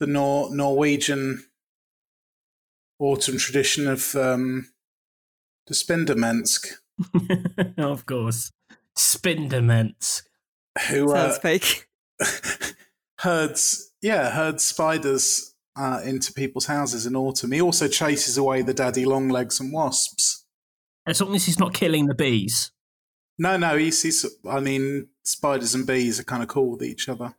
the Nor- Norwegian autumn tradition of um, the Spindermensk, of course. Spinderments. who uh, fake. herds, yeah, herds spiders uh, into people's houses in autumn. He also chases away the daddy longlegs and wasps. As long as he's not killing the bees. No, no, he's, he's I mean, spiders and bees are kind of cool with each other.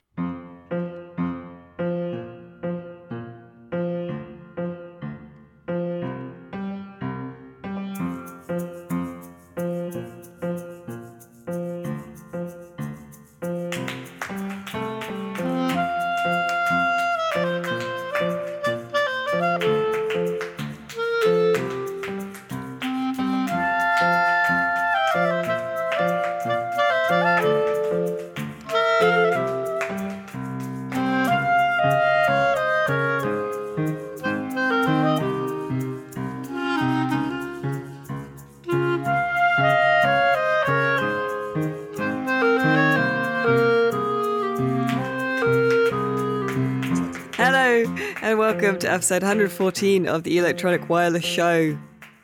Episode 114 of the Electronic Wireless Show,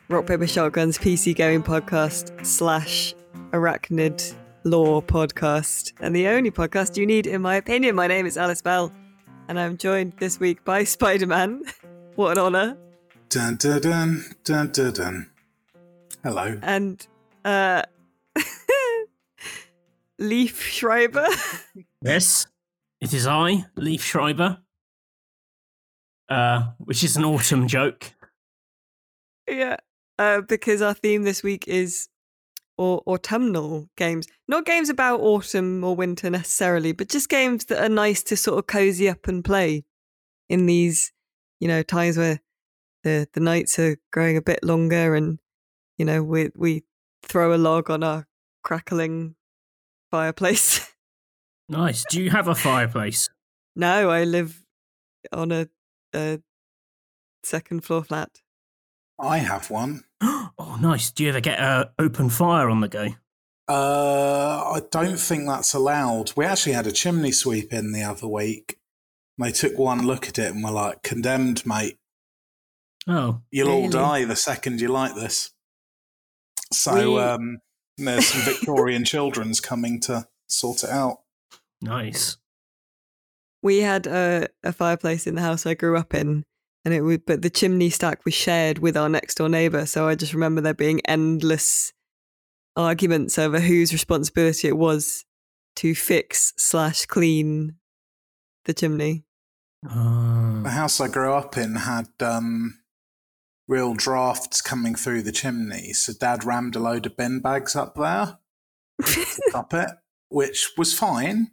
Rock Paper Shotgun's PC gaming podcast slash arachnid law podcast, and the only podcast you need, in my opinion. My name is Alice Bell, and I'm joined this week by Spider Man. what an honor! Dun dun dun dun dun dun. Hello. And uh, Leaf Schreiber. Yes, it is I, Leaf Schreiber. Uh, which is an autumn joke. Yeah, uh, because our theme this week is or autumnal games, not games about autumn or winter necessarily, but just games that are nice to sort of cozy up and play in these, you know, times where the the nights are growing a bit longer, and you know we we throw a log on our crackling fireplace. Nice. Do you have a fireplace? no, I live on a, a second floor flat. I have one. oh, nice. Do you ever get a open fire on the go? Uh, I don't think that's allowed. We actually had a chimney sweep in the other week. They took one look at it and were like, condemned, mate. Oh, You'll all die the second you light this. So We- um, there's some Victorian children's coming to sort it out. nice. We had a, a fireplace in the house I grew up in, and it would, but the chimney stack was shared with our next door neighbour. So I just remember there being endless arguments over whose responsibility it was to fix slash clean the chimney. The Uh, house I grew up in had um, real drafts coming through the chimney. So Dad rammed a load of bin bags up there to stop it, which was fine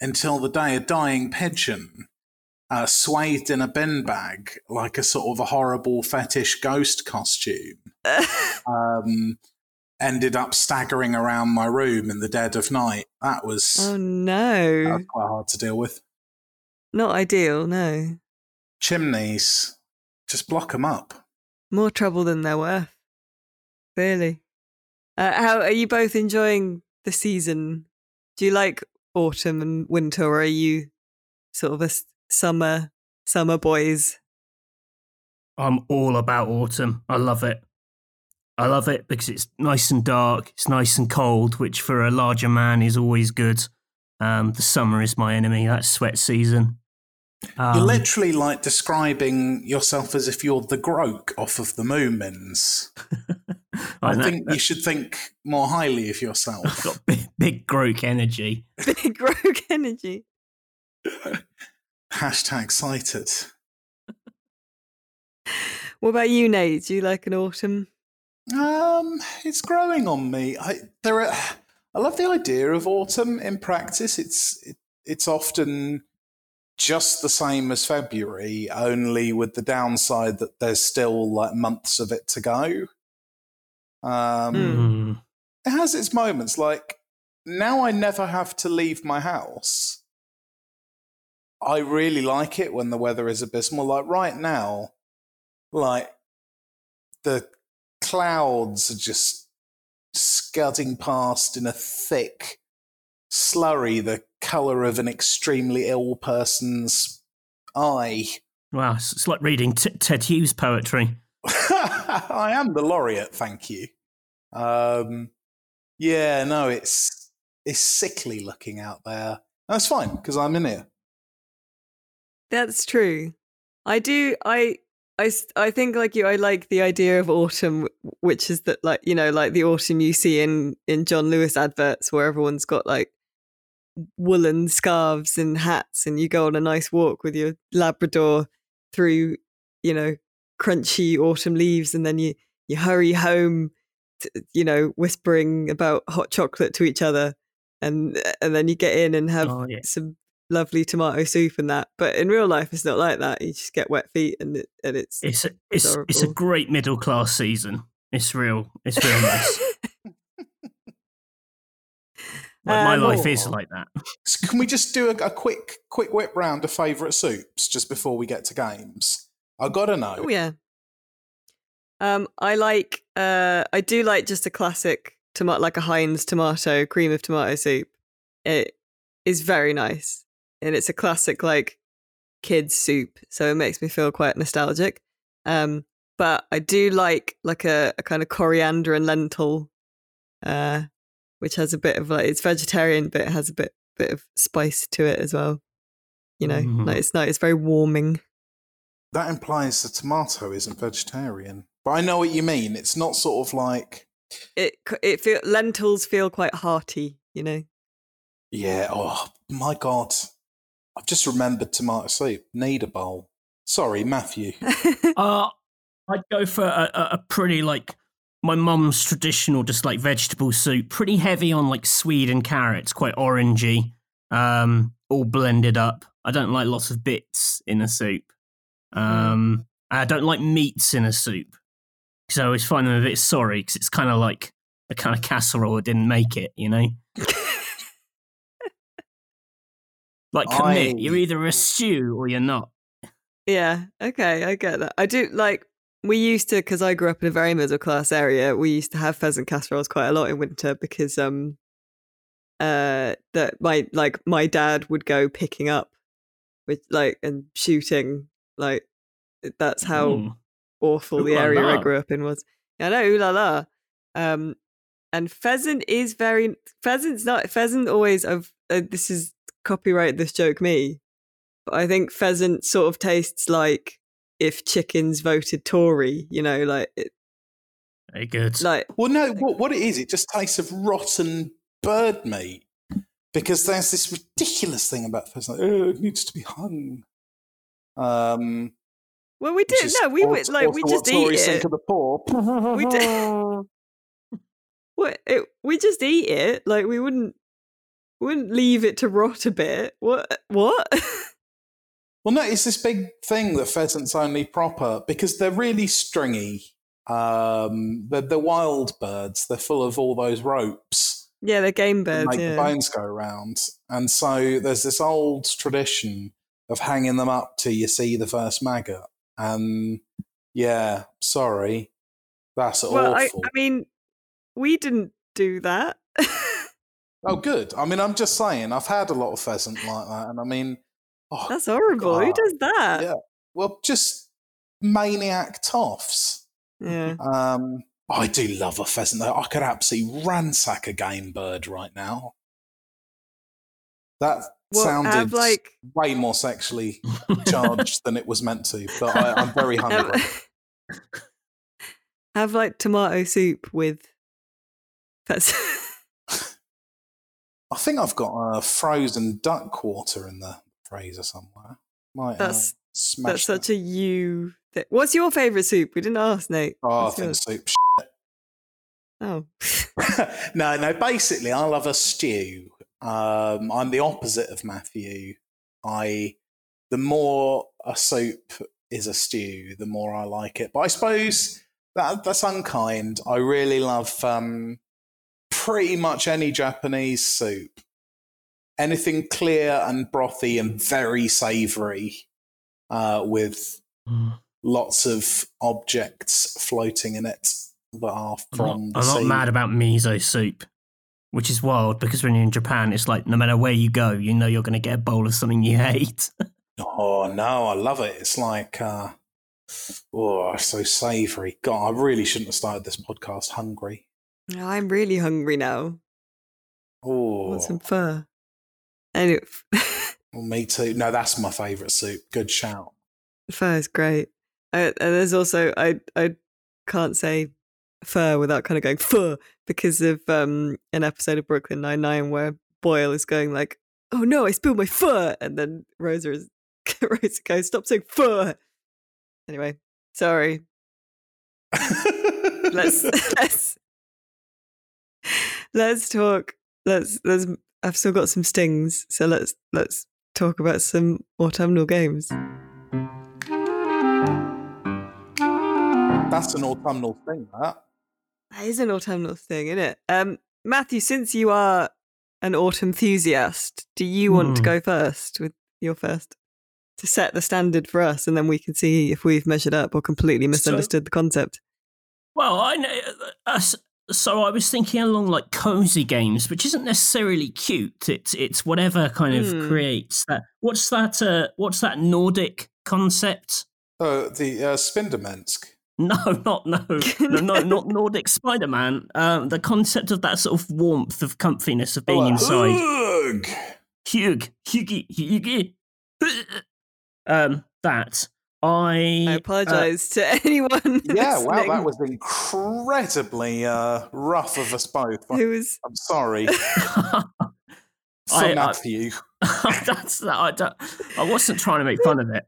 until the day a dying pigeon, uh, swathed in a bin bag like a sort of a horrible fetish ghost costume, um, ended up staggering around my room in the dead of night. That was, oh that no, was quite hard to deal with. not ideal. No, Chimneys, just block them up. more trouble than they're worth. Really. Uh, how are you both enjoying the season? Do you like autumn and winter, or are you sort of a summer summer boys? I'm all about autumn. I love it. I love it because it's nice and dark. It's nice and cold, which for a larger man is always good. Um, the summer is my enemy. That's sweat season. Um, You're literally like describing yourself as if you're the Groke off of the Moomins. I know, think you should think more highly of yourself. got big, big Groke energy. Big rogue energy. Hashtag cited. What about you, Nate? Do you like an autumn? Um, it's growing on me. I there are. I love the idea of autumn in practice. It's it, it's often just the same as February, only with the downside that there's still like months of it to go. Um. Mm. it has its moments. Like now, I never have to leave my house. I really like it when the weather is abysmal. Like right now, like the clouds are just scudding past in a thick slurry, the color of an extremely ill person's eye. Wow, it's, it's like reading t- Ted Hughes poetry. I am the laureate, thank you. Um, yeah, no, it's it's sickly looking out there. That's fine because I'm in here. That's true. I do. I I, I think like you I like the idea of autumn which is that like you know like the autumn you see in in John Lewis adverts where everyone's got like woolen scarves and hats and you go on a nice walk with your labrador through you know crunchy autumn leaves and then you you hurry home to, you know whispering about hot chocolate to each other and and then you get in and have Oh, yeah. some lovely tomato soup and that but in real life it's not like that you just get wet feet and it, and it's It's a, it's it's a great middle class season. It's real. It's real nice. Like, my Um, life is like that. So can we just do a, a quick quick whip round of favourite soups just before we get to games? I gotta know. Oh yeah. Um, I like. Uh, I do like just a classic tomato, like a Heinz tomato cream of tomato soup. It is very nice, and it's a classic like kids soup, so it makes me feel quite nostalgic. Um, but I do like like a, a kind of coriander and lentil, uh, which has a bit of like it's vegetarian, but it has a bit bit of spice to it as well. You know, Mhm. like it's nice. It's very warming. That implies the tomato isn't vegetarian. But I know what you mean. It's not sort of like it it feel lentils feel quite hearty, you know. yeah. Oh my god! I've just remembered tomato soup. Need a bowl. Sorry, Matthew. Uh, I'd go for a, a, a pretty like my mum's traditional, just like vegetable soup. Pretty heavy on like swede and carrots, quite orangey, um, all blended up. I don't like lots of bits in a soup. Um, I don't like meats in a soup because I always find them a bit sorry because it's kind of like a kind of casserole that didn't make it, you know. Like commit, I- you're either a stew or you're not. yeah, okay, I get that. I do like we used to because I grew up in a very middle class area. We used to have pheasant casseroles quite a lot in winter because um uh that my like my dad would go picking up with like and shooting like that's how Mm. awful Ooh the la area I grew up in was. I know, ooh la la. Um, and pheasant is very pheasant's not pheasant. Always, I've uh, this is copyright this joke me, but I think pheasant sort of tastes like if chickens voted Tory. You know, like it, Very good. like Well, no, what, what it is, it just tastes of rotten bird meat. Because there's this ridiculous thing about pheasant. Oh, it needs to be hung. Um, well, we did is no, we would also- like we just eat it. of the poor. We did. What it, we just eat it. Like we wouldn't wouldn't leave it to rot a bit. What what? Well, no, it's this big thing that pheasants only proper because they're really stringy. Um, they're, they're wild birds. They're full of all those ropes yeah, they're game birds. make the bones go around. And so there's this old tradition of hanging them up till you see the first maggot. And yeah, sorry, that's all Well, I, awful. I mean, we didn't do that. oh, good. I mean, I'm just saying, I've had a lot of pheasant like that, and I mean, oh, That's horrible. Who does that? Yeah. well, just maniac toffs. Yeah. Um, I do love a pheasant though. I could absolutely ransack a game bird right now. That Well, sounded have like way more sexually charged than it was meant to, but I, I'm very hungry. have, like tomato soup with That's. I think I've got a frozen duck quarter in the freezer somewhere. Might uh, That's- smash That's such a you. Thing. What's your favorite soup? We didn't ask, Nate. that. Oh, I What's think yours? soup. Oh, no, no. Basically, I love a stew. Um, I'm the opposite of Matthew. I the more a soup is a stew, the more I like it. But I suppose that that's unkind. I really love um, pretty much any Japanese soup. Anything clear and brothy and very savoury, uh, with Mm. lots of objects floating in it that are I'm from not, the I'm not mad about miso soup, which is wild because when you're in Japan, it's like no matter where you go, you know you're going to get a bowl of something you hate. Oh no, I love it. It's like uh oh so savoury. God, I really shouldn't have started this podcast hungry. I'm really hungry now. I Oh want some pho. Anyway, well, me too. No, that's my favourite soup. Good shout. pho is great. Uh, and there's also I I can't say pho without kind of going pho because of um an episode of Brooklyn Nine Nine where Boyle is going like, "Oh no, I spilled my pho," and then Rosa is Rosa goes, "Stop saying pho." Anyway, sorry. Let's let's let's talk. Let's let's. I've still got some stings, so let's let's talk about some autumnal games. That's an autumnal thing, that. That is an autumnal thing, isn't it? Um, Matthew, since you are an autumn enthusiast, do you want to Hmm. go first with your first to set the standard for us, and then we can see if we've measured up or completely misunderstood the concept? Well, I know. Uh, so I was thinking along like cozy games, which isn't necessarily cute. It's it's whatever kind of Hmm. creates that. What's that? Uh, what's that Nordic concept? Oh, the uh, Spindermensk. No, not no, no, no not Nordic Spider Man. Um, the concept of that sort of warmth of comfiness of being Oh, inside. Ugh. Hugh, Hughie, Hughie. Um, that I I. apologise to anyone. Yeah, wow, that was incredibly uh, rough of us both. who was I'm sorry. Uh, I- that I- for you. That's that. I, don't, I wasn't trying to make fun of it.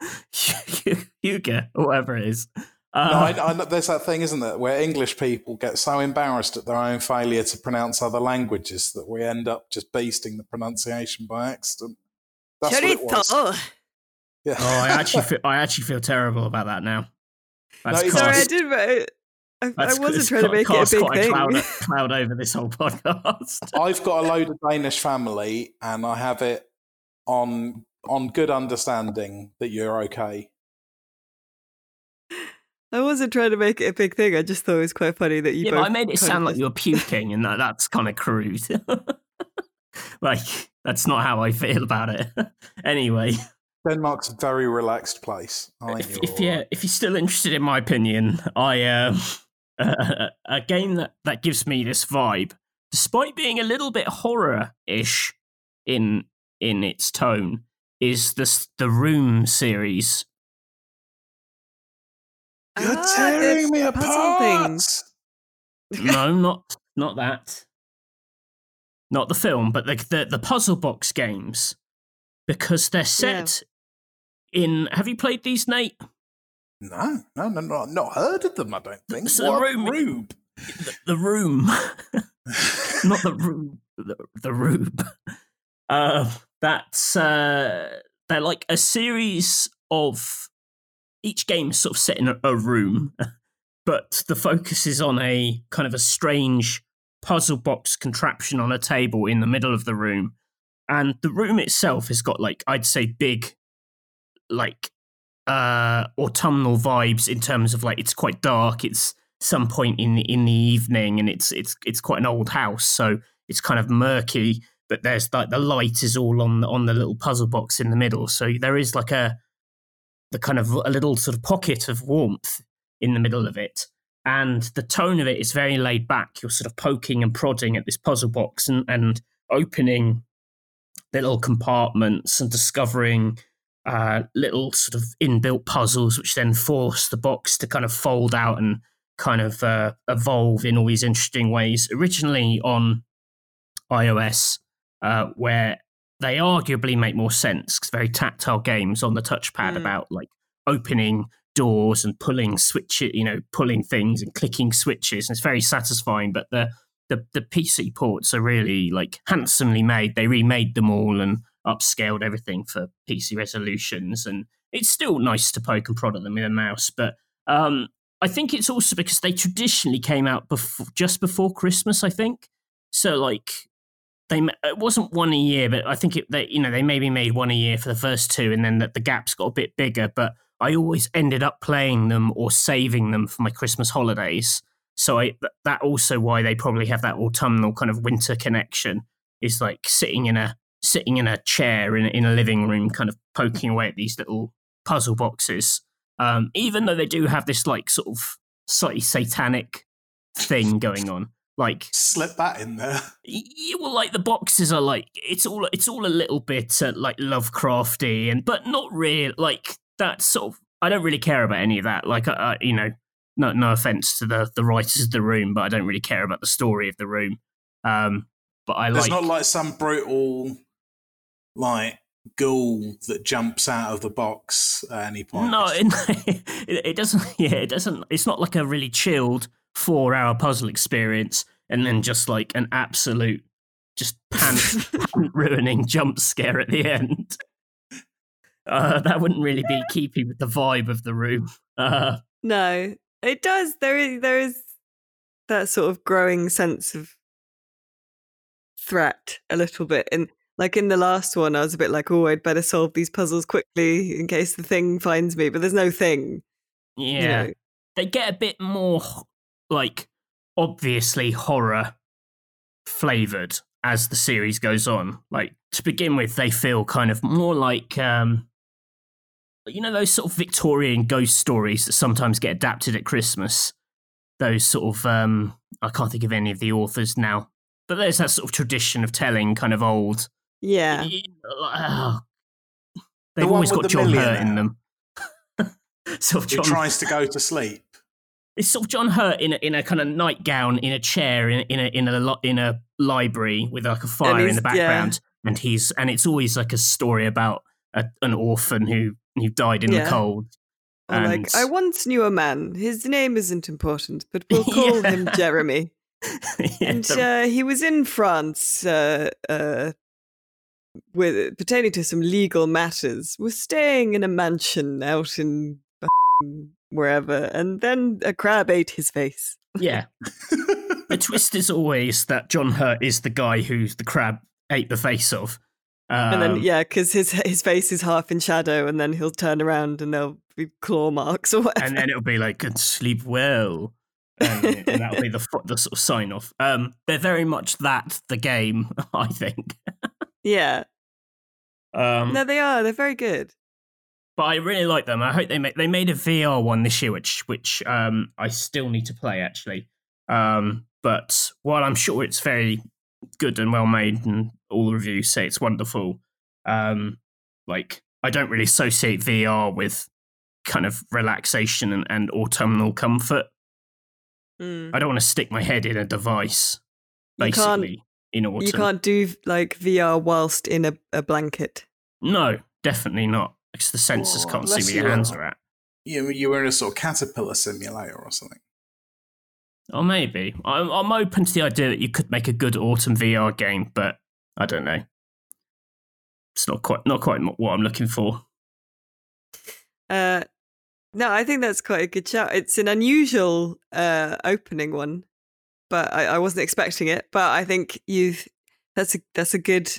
Hugo, or whatever it is. Uh, No, I, I, there's that thing, isn't there, where English people get so embarrassed at their own failure to pronounce other languages that we end up just beasting the pronunciation by accident. That's what it was. Yeah. oh, I actually, feel, I actually feel terrible about that now. That's No, it's- Sorry, I did. but I, I wasn't trying to ca- make it a big quite thing. cloud, cloud over this whole podcast. I've got a load of Danish family, and I have it on on good understanding that you're okay. I wasn't trying to make it a big thing. I just thought it was quite funny that you yeah, both. but I made it kind of sound like you were puking, and that, that's kind of crude. like that's not how I feel about it. anyway, Denmark's a very relaxed place. If, you're if all you're if you're still interested in my opinion, I um a, a game that that gives me this vibe, despite being a little bit horror-ish in in its tone, is this the Room series. You're Ah, tearing the me apart. things. no, not not that. Not the film, but the the, the puzzle box games, because they're set in. Have you played these, Nate? No, no, no, no, not heard of them. I don't think. So the room- Rube? The, the Room, not the Room, the, the Rube. Uh, that's uh, they're like a series of each game is sort of set in a, a room, but the focus is on a kind of a strange puzzle box contraption on a table in the middle of the room. And the room itself has got like I'd say big like uh autumnal vibes in terms of like it's quite dark, it's some point in the in the evening and it's it's it's quite an old house, so it's kind of murky, but there's like the light is all on on the little puzzle box in the middle. So there is like a the kind of a little sort of pocket of warmth in the middle of it. And the tone of it is very laid back. You're sort of poking and prodding at this puzzle box and, and opening little compartments and discovering uh, little sort of inbuilt puzzles, which then force the box to kind of fold out and kind of uh, evolve in all these interesting ways. Originally on iOS, uh, where they arguably make more sense because very tactile games on the touchpad Mm. about like opening doors and pulling switches, you know, pulling things and clicking switches. And it's very satisfying. But the, the the PC ports are really like handsomely made. They remade them all and upscaled everything for PC resolutions. And it's still nice to poke and prod at them with a mouse. But um, I think it's also because they traditionally came out before, just before Christmas. I think so. Like they it wasn't one a year, but I think it they you know they maybe made one a year for the first two, and then that the gaps got a bit bigger. But I always ended up playing them or saving them for my Christmas holidays. So I that also why they probably have that autumnal kind of winter connection is like sitting in a sitting in a chair in, in a living room, kind of poking away at these little puzzle boxes. Um, even though they do have this like sort of slightly satanic thing going on, like Slip that in there. yeah, well, like the boxes are like it's all it's all a little bit uh, like Lovecrafty, and but not real like that sort of. I don't really care about any of that. Like, uh, you know, no no offense to the the writers of the room, but I don't really care about the story of the room. Um, but I There's like not like some brutal, like ghoul that jumps out of the box at any point. No, it, it doesn't. Yeah, it doesn't. It's not like a really chilled four-hour puzzle experience, and then just like an absolute, just pant, pant ruining jump scare at the end. Uh, that wouldn't really be keeping with the vibe of the room. Uh, No, it does. There is there is that sort of growing sense of threat a little bit. And like in the last one, I was a bit like, oh, I'd better solve these puzzles quickly in case the thing finds me. But there's no thing. yeah, You know. they get a bit more like obviously horror flavored as the series goes on. Like to begin with, they feel kind of more like um you know those sort of Victorian ghost stories that sometimes get adapted at Christmas. Those sort of um I can't think of any of the authors now. But there's that sort of tradition of telling kind of old Yeah. Oh, they've one always got the John Hurt in them. sort of Who John tries to go to sleep. It's sort of John Hurt in a, in a kind of nightgown in a chair in in a in a lo- in a library with like a fire in the yeah. background, and he's and it's always like a story about a, an orphan who who died in Yeah. the cold. Or like, I once knew a man. His name isn't important, but we'll call Yeah. him Jeremy. Yeah, and uh, he was in France uh, uh, with pertaining to some legal matters. Was staying in a mansion out in wherever, and then a crab ate his face. yeah. the twist is always that John Hurt is the guy who the crab ate the face of. Um, and then yeah, because his his face is half in shadow, and then he'll turn around and there'll be claw marks or whatever. and then it'll be like "And sleep well and, and that'll be the the sort of sign off um they're very much that the game i think yeah, um no, they are. They're very good. But i really like them i hope they make they made a vr one this year which which um i still need to play actually um but while i'm sure it's very good and well made and all the reviews say it's wonderful um like i don't really associate vr with kind of relaxation and, and autumnal comfort Mm. I don't want to stick my head in a device, basically, in autumn. You can't do like VR whilst in a, a blanket. No, definitely not. Because the sensors Oh, can't see unless where your you hands are- are at. You, you were in a sort of caterpillar simulator or something. Or maybe. I'm, I'm open to the idea that you could make a good autumn VR game, but I don't know. It's not quite not quite what I'm looking for. Uh, no, I think that's quite a good shout. It's an unusual uh, opening one, but I, I wasn't expecting it. But I think you've that's a that's a good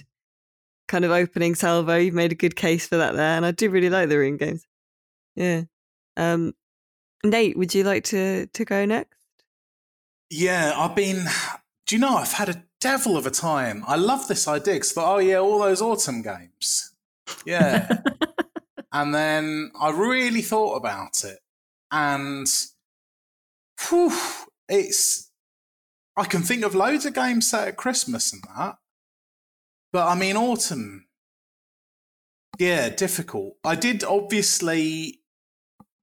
kind of opening salvo. You've made a good case for that there, and I do really like the Rune games. Yeah. Um, Nate, would you like to to go next? Yeah, I've been. Do you know I've had a devil of a time. I love this idea because oh yeah, all those autumn games. Yeah, and then I really thought about it, and whew, it's. I can think of loads of games set at Christmas and that, but I mean autumn. Yeah, difficult. I did obviously.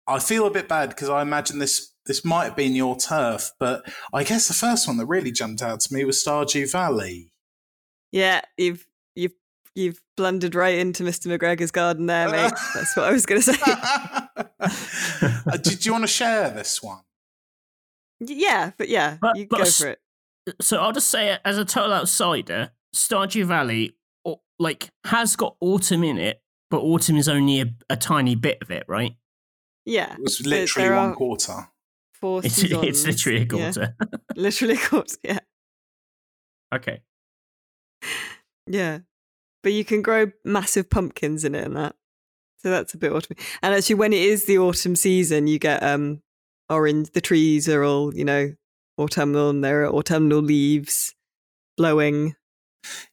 I feel a bit bad because I imagine this this might have been your turf, but I guess the first one that really jumped out to me was Stardew Valley. Yeah, you've you've you've blundered right into Mr. McGregor's garden there, mate. That's what I was going to say. Uh, did you want to share this one? yeah, but yeah, But- you but go for it. so I'll just say it as a total outsider, Stardew Valley like has got autumn in it, but autumn is only a, a tiny bit of it, right? Yeah, It was literally there one quarter. four It's, seasons. it's literally a Yeah, quarter. literally a quarter. Yeah, okay. yeah. But you can grow massive pumpkins in it and that. So that's a bit autumn. And actually, when it is the autumn season, you get um orange. The trees are all you know autumnal, and there are autumnal leaves blowing.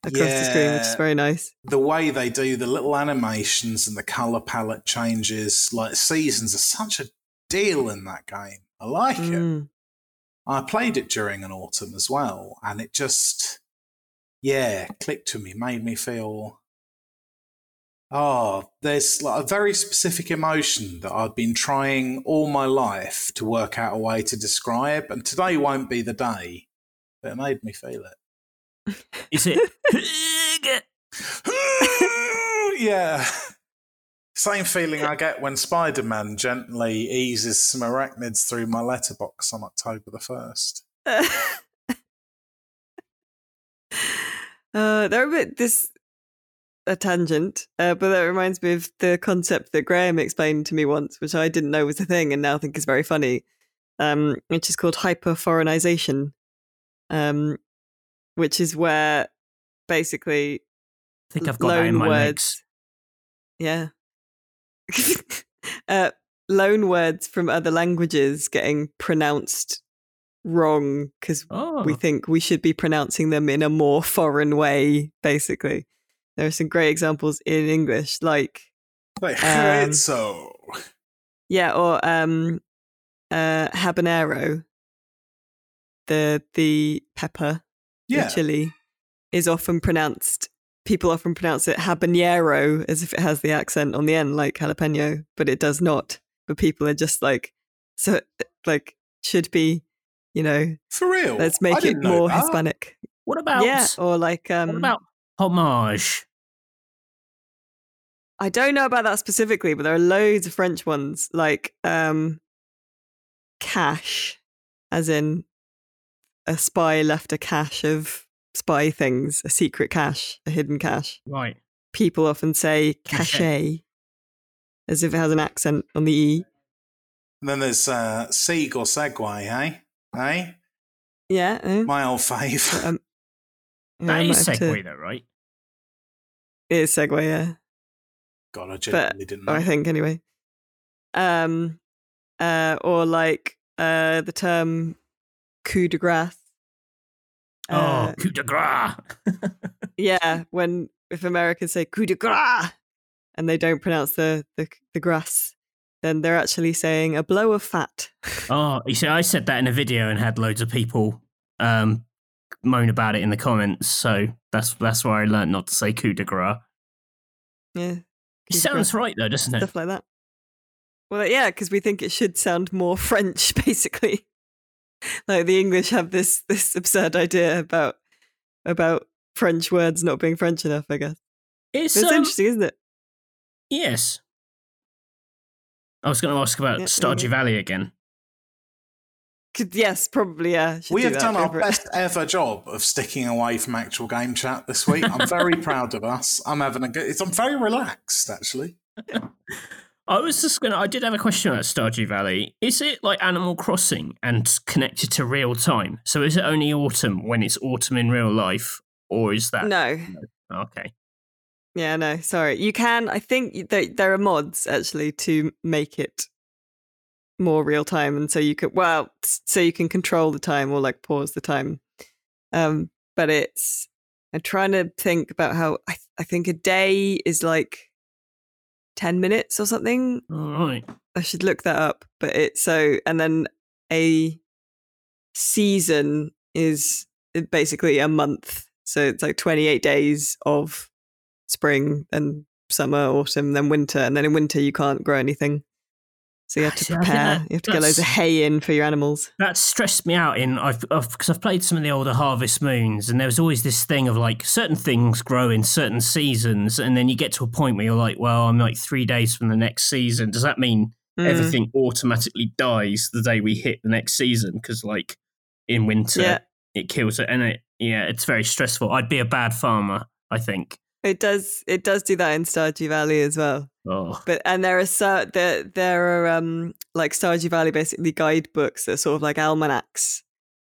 Across the screen, which is very nice. the way they do the little animations and the color palette changes, like seasons, are such a deal in that game. I like it. Mm. I played it during an autumn as well, and it just, yeah, clicked to me, made me feel. Oh, there's like a very specific emotion that I've been trying all my life to work out a way to describe, and today won't be the day. But it made me feel it. Is it? yeah. Same feeling I get when Spider Man gently eases some arachnids through my letterbox on October the 1st. uh, they're a bit this a tangent, uh, but that reminds me of the concept that Graham explained to me once, which I didn't know was a thing and now think is very funny, um, which is called hyperforeignization, um, which is where basically I think I've got that in loan my words. legs. Yeah. uh, loan words from other languages getting pronounced wrong because Oh, we think we should be pronouncing them in a more foreign way, basically. There are some great examples in English, like, Like, Um, so. yeah, or um, uh, habanero, the the pepper, Yeah. the chili, is often pronounced. People often pronounce it habanero as if it has the accent on the end, like jalapeno, but it does not. But people are just like, so like should be, you know, For real. let's make it more that. Hispanic. what about yeah, or like um, what about homage? I don't know about that specifically, but there are loads of French ones like um cache, as in a spy left a cache of spy things, a secret cache, a hidden cache. Right. People often say Cache. cache as if it has an accent on the E. And then there's uh, Sieg or Segway, hey? Hey? Yeah. eh? My old fave. Um, yeah, That I is might to- though, right? It is Segway, yeah. God, I genuinely didn't know. I think anyway. Um, uh, or like uh, the term coup de grace. Uh, oh, coup de grace. yeah, when if Americans say coup de grace and they don't pronounce the the, the grass, then they're actually saying a blow of fat. oh, you see, I said that in a video and had loads of people um, moan about it in the comments. So that's that's why I learned not to say coup de grace. yeah, It sounds right though, doesn't it? stuff like that. Well, yeah, because we think it should sound more French, basically. like the English have this this absurd idea about about French words not being French enough. I guess It's, it's um, interesting, isn't it? Yes. I was going to ask about Yeah, Stardew mhm. Valley again. Could, yes, probably. Yeah, We have that, done our it. best ever job of sticking away from actual game chat this week. I'm very proud of us. I'm having a good. It's, I'm very relaxed, actually. I was just going to, I did have a question about Stardew Valley. Is it like Animal Crossing and connected to real time? So is it only autumn when it's autumn in real life? Or is that. No, Okay. Yeah, no, sorry. You can. I think there, there are mods actually to make it more real time, and so you could well, so you can control the time or like pause the time. Um, but it's. I'm trying to think about how I, I think a day is like ten minutes or something. All right. I should look that up. But it's so, and then a season is basically a month. So it's like 28 days of spring, and summer, autumn, then winter. And then in winter, you can't grow anything. So you have to prepare. that- you have to get loads of hay in for your animals. That stressed me out in I've because I've, played some of the older Harvest Moons, and there was always this thing of like certain things grow in certain seasons, and then you get to a point where you're like, well, I'm like three days from the next season. Does that mean Mm. everything automatically dies the day we hit the next season? Because like in winter, Yeah. it kills it, and it yeah, it's very stressful. I'd be a bad farmer, I think. It does. It does do that in Stardew Valley as well. Oh, But and there are there there are um like Stardew Valley basically guidebooks that are sort of like almanacs,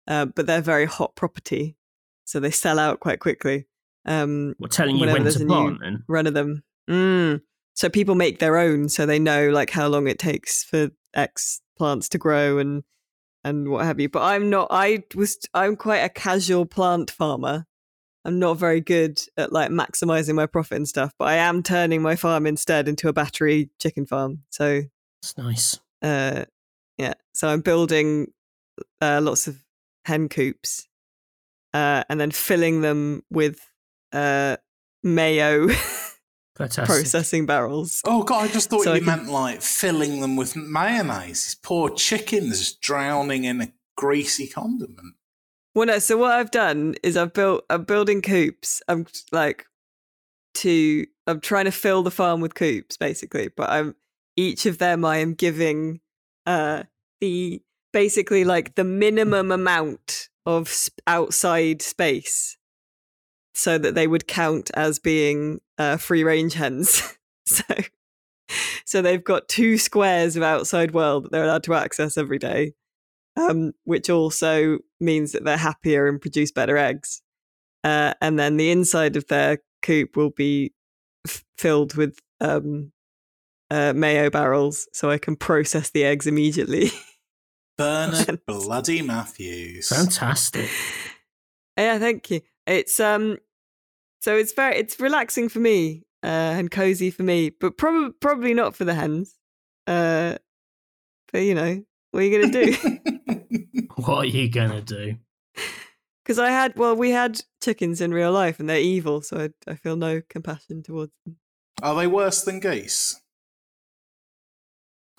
uh, but they're very hot property, so they sell out quite quickly. Um, we're telling you when to plant, then. run of them. Mm. So people make their own, so they know like how long it takes for X plants to grow and and what have you. But I'm not. I was. I'm quite a casual plant farmer. I'm not very good at like maximizing my profit and stuff, but I am turning my farm instead into a battery chicken farm. So It's nice. uh, yeah, so I'm building uh, lots of hen coops, uh, and then filling them with uh, mayo processing barrels. Oh god, I just thought So you can- meant like filling them with mayonnaise. These poor chickens drowning in a greasy condiment. Well, no. So what I've done is I've built. I'm building coops. I'm like to. I'm trying to fill the farm with coops, basically. But I'm each of them. I am giving uh the basically like the minimum amount of sp- outside space, so that they would count as being uh, free range hens. so. So they've got two squares of outside world that they're allowed to access every day um, which also means that they're happier and produce better eggs. Uh, and then the inside of their coop will be f- filled with um, uh, mayo barrels, so I can process the eggs immediately. Bernard Bloody Matthews. Fantastic. yeah, thank you. It's um, so it's very it's relaxing for me uh, and cozy for me, but probably probably not for the hens. Uh, but you know, what are you gonna do? What are you gonna do? Because I had, well, we had chickens in real life and they're evil, so I, I feel no compassion towards them. Are they worse than geese?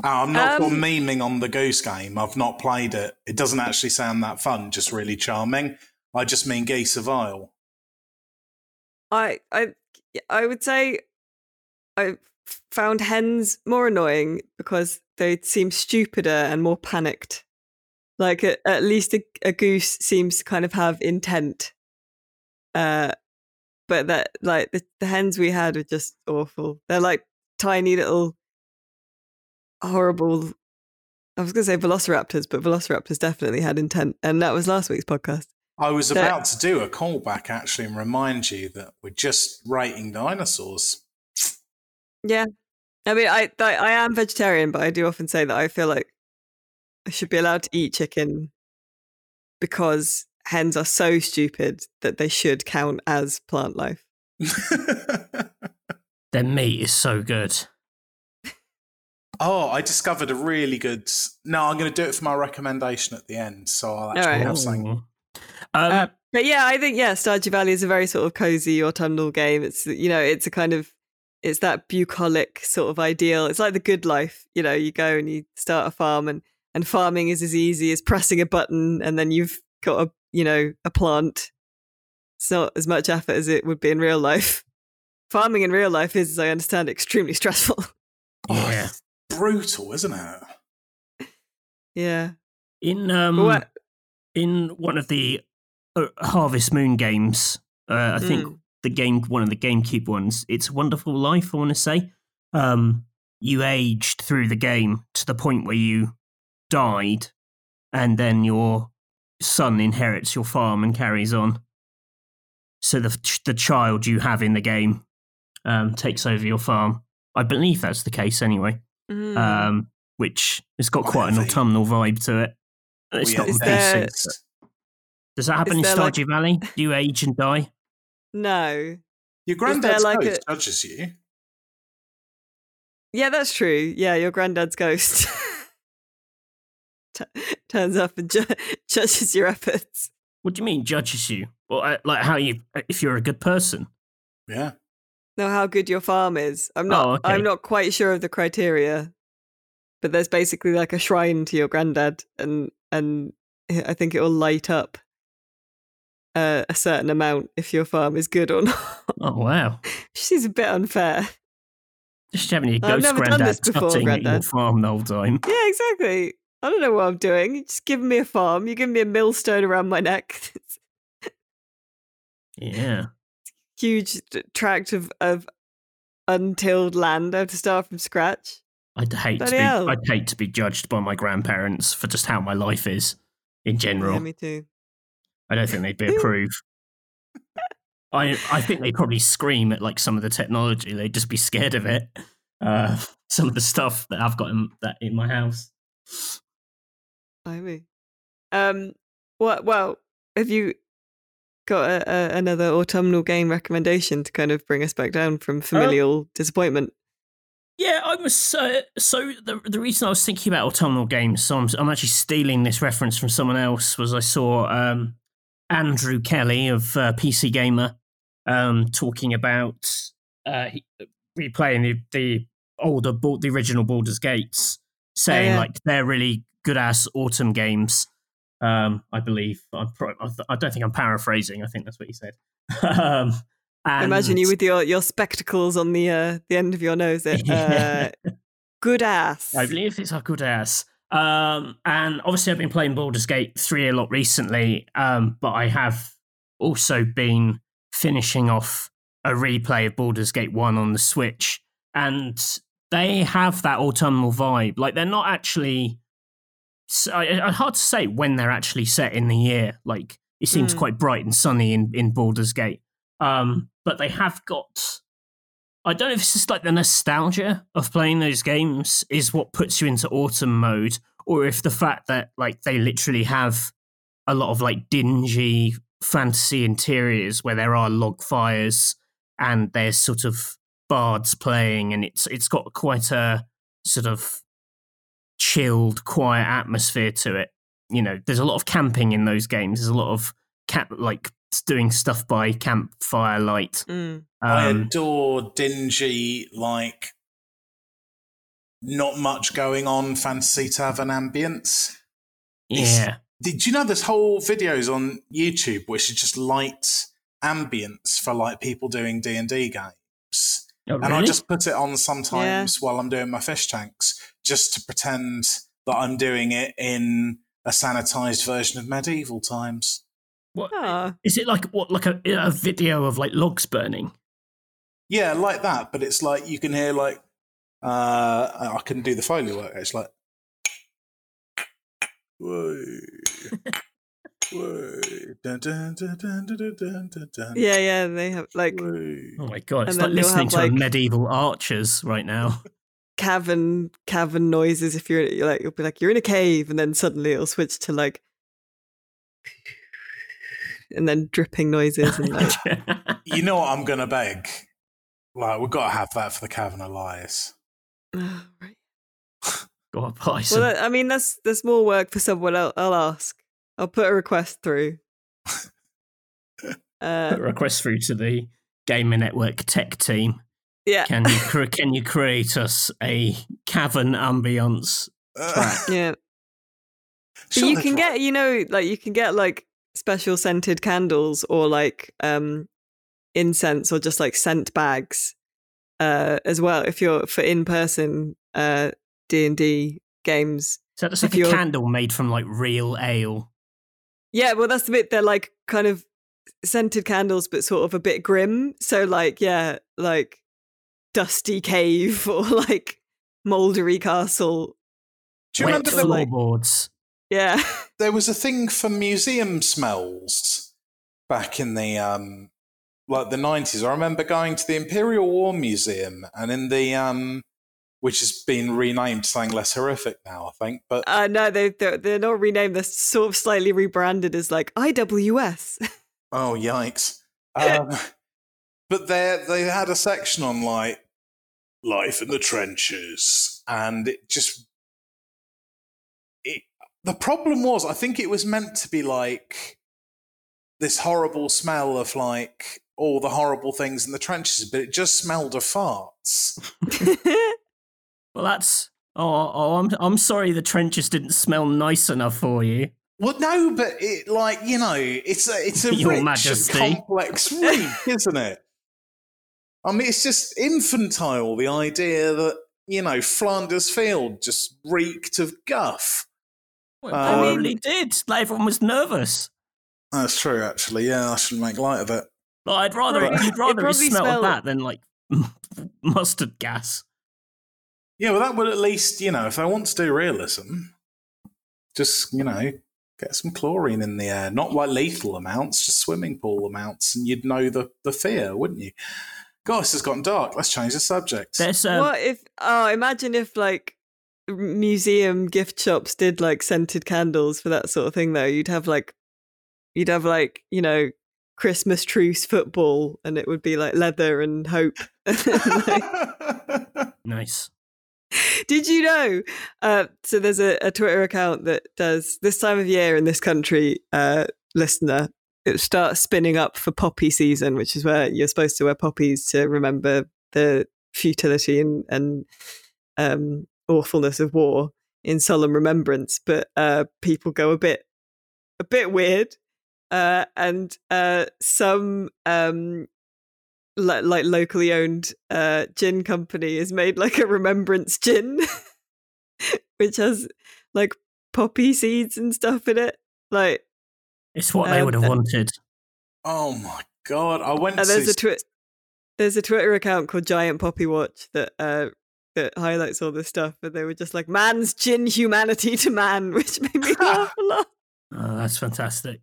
Oh, I'm not Um, memeing on the goose game. I've not played it. It doesn't actually sound that fun, just really charming. I just mean geese are vile. I, I, I would say I found hens more annoying because they seem stupider and more panicked. Like at, at least a, a goose seems to kind of have intent. Uh, but that like the, the hens we had were just awful. They're like tiny little horrible. I was going to say velociraptors, but velociraptors definitely had intent, and that was last week's podcast. I was So- about to do a callback actually and remind you that we're just rating dinosaurs. Yeah, I mean, I I, I am vegetarian, but I do often say that I feel like I should be allowed to eat chicken because hens are so stupid that they should count as plant life. Their meat is so good. oh, I discovered a really good. No, I'm going to do it for my recommendation at the end. So I'll actually Alright. have something. Um, Uh, but yeah, I think yeah, Stardew Valley is a very sort of cozy autumnal game. It's you know, it's a kind of it's that bucolic sort of ideal. It's like the good life. You know, you go and you start a farm, and and farming is as easy as pressing a button, and then you've got a you know a plant. It's not as much effort as it would be in real life. Farming in real life is, as I understand, extremely stressful. Oh, yeah. brutal, isn't it? yeah. In um, what? in one of the uh, Harvest Moon games, uh, I think Mm. The game, one of the GameCube ones, it's a Wonderful Life. I want to say, um, you aged through the game to the point where you died, and then your son inherits your farm and carries on. So the the child you have in the game um, takes over your farm. I believe that's the case anyway. Mm. Um, which has got quite an autumnal vibe to it. It's We not are Is there- Does that happen in there like- Stardew Valley? Do you age and die? No. Your granddad's like ghost a- judges you. Yeah, that's true. Yeah, your granddad's ghost T- turns up and ju- judges your efforts. What do you mean judges you? Well, uh, like how you if you're a good person? Yeah. Know how good your farm is. I'm not. Oh, okay. I'm not quite sure of the criteria, but there's basically like a shrine to your granddad, and and I think it will light up uh, a certain amount if your farm is good or not. Oh wow! She's a bit unfair. Just having your ghost granddad tutting at your farm the whole time. Yeah, exactly. I don't know what I'm doing. You're just giving me a farm. You're giving me a millstone around my neck. Yeah. huge tract of, of untilled land. I have to start from scratch. I'd hate to be. hell. I'd hate to be judged by my grandparents for just how my life is in general. Yeah, me too. I don't think they'd be approve. I I think they'd probably scream at like some of the technology. They'd just be scared of it. Uh, some of the stuff that I've got in that in my house. Blimey. Um. What? Well, have you got a, a, another autumnal game recommendation to kind of bring us back down from familial disappointment? Yeah, I was uh, so the the reason I was thinking about autumnal games. So I'm, I'm actually stealing this reference from someone else. Was I saw um, Andrew Kelly of uh, PC Gamer um, talking about uh, replaying the, the older, the original Baldur's Gates, saying yeah. like they're really good ass autumn games. Um, I believe I'm pro- I don't think I'm paraphrasing. I think that's what he said. um, Imagine you with your, your spectacles on the uh, the end of your nose. Uh, good ass. I believe it's a good ass. Um, and obviously, I've been playing Baldur's Gate 3 a lot recently, um, but I have also been finishing off a replay of Baldur's Gate 1 on the Switch. And they have that autumnal vibe. Like, they're not actually. I- hard to say when they're actually set in the year. Like, it seems Mm. quite bright and sunny in, in Baldur's Gate. Um, but they have got I don't know if it's just like the nostalgia of playing those games is what puts you into autumn mode, or if the fact that like they literally have a lot of like dingy fantasy interiors where there are log fires and there's sort of bards playing, and it's it's got quite a sort of chilled, quiet atmosphere to it. You know, there's a lot of camping in those games. There's a lot of camp like doing stuff by campfire light. Mm. I Um, adore dingy, like not much going on fantasy tavern ambience. It's- yeah. Did you know there's whole videos on YouTube which is just light ambience for like people doing D and D games, Oh, and I just put it on sometimes while I'm doing my fish tanks, just to pretend that I'm doing it in a sanitized version of medieval times. What- Ah. Is it like what, like a, a video of like logs burning? Yeah, like that, but it's like you can hear like uh I can do the foley work. It's like whoa, whoa, dun, dun, dun, dun, dun, dun, dun, dun, dun, Yeah, yeah, they have like whoa. Oh my god! It's like listening have, to like- medieval archers right now. cavern cavern noises. If you're, you're like, you'll be like, you're in a cave, and then suddenly it'll switch to like, and then dripping noises and like, You know what I'm gonna beg? Like we've got to have that for the Cavern Lies. oh, right. Buy some Well, I mean, that's that's more work for someone else. I'll ask. I'll put a request through. Uh, put a request through to the Gamer Network tech team. yeah, Can you cre- can you create us a cavern ambience? Uh, yeah. But sure you can get, you know, like you can get like special scented candles or like um incense or just like scent bags uh as well if you're for in person uh D&D games. So that just If like a you're- candle made from like real ale? Yeah, well that's the bit they're like kind of scented candles but sort of a bit grim. So like yeah, like dusty cave or like moldery castle. Do you Wet remember the, like- floorboards. Yeah. there was a thing for museum smells back in the um like the 90s i remember going to the imperial war museum and in the um which has been renamed to something less horrific now i think but Uh no, they they're, they're not renamed, they're sort of slightly rebranded as like IWS. oh yikes um, but they they had a section on like life in the trenches and it just the problem was i think it was meant to be like this horrible smell of like all the horrible things in the trenches but it just smelled of farts Well, that's oh oh I'm I'm sorry the trenches didn't smell nice enough for you. well no but it like you know it's a it's a Your rich Majesty. and complex read isn't it i mean it's just infantile the idea that you know flanders field just reeked of guff Well, it Um, probably did. Like everyone was nervous. that's true actually yeah i shouldn't make light of it But I'd rather Probably- you'd rather smell it, probably smelled smelled- that than like mustard gas. Yeah, well, that would at least, you know, if I want to do realism, just, you know, get some chlorine in the air. Not like lethal amounts, just swimming pool amounts, and you'd know the, the fear, wouldn't you? God, it's gotten dark. Let's change the subject. Um, what if oh imagine if like museum gift shops did like scented candles for that sort of thing though. You'd have like you'd have like, you know, Christmas truce football, and it would be like leather and hope. Like, Nice. did you know? Uh, so there's a, a Twitter account that does this time of year in this country, uh, listener. It starts spinning up for poppy season, which is where you're supposed to wear poppies to remember the futility and, and um, awfulness of war in solemn remembrance. But uh, people go a bit a bit weird, uh, and uh, some um, li- like locally owned uh, gin company has made like a remembrance gin, which has like poppy seeds and stuff in it. Like, It's what they Um, would have wanted. oh my god! I went and to there's a twi- there's a Twitter account called Giant Poppy Watch that uh, that highlights all this stuff, but they were just like man's gin humanity to man, which made me laugh a lot. Oh, that's fantastic.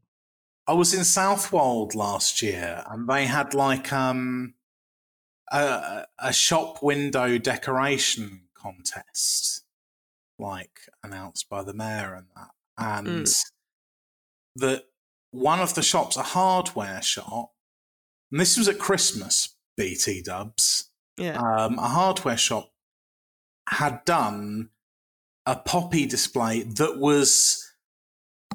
I was in Southwold last year, and they had like um a, a shop window decoration contest, like announced by the mayor and that, and that one of the shops, a hardware shop, and this was at Christmas, BT Dubs, Yeah, um, a hardware shop had done a poppy display that was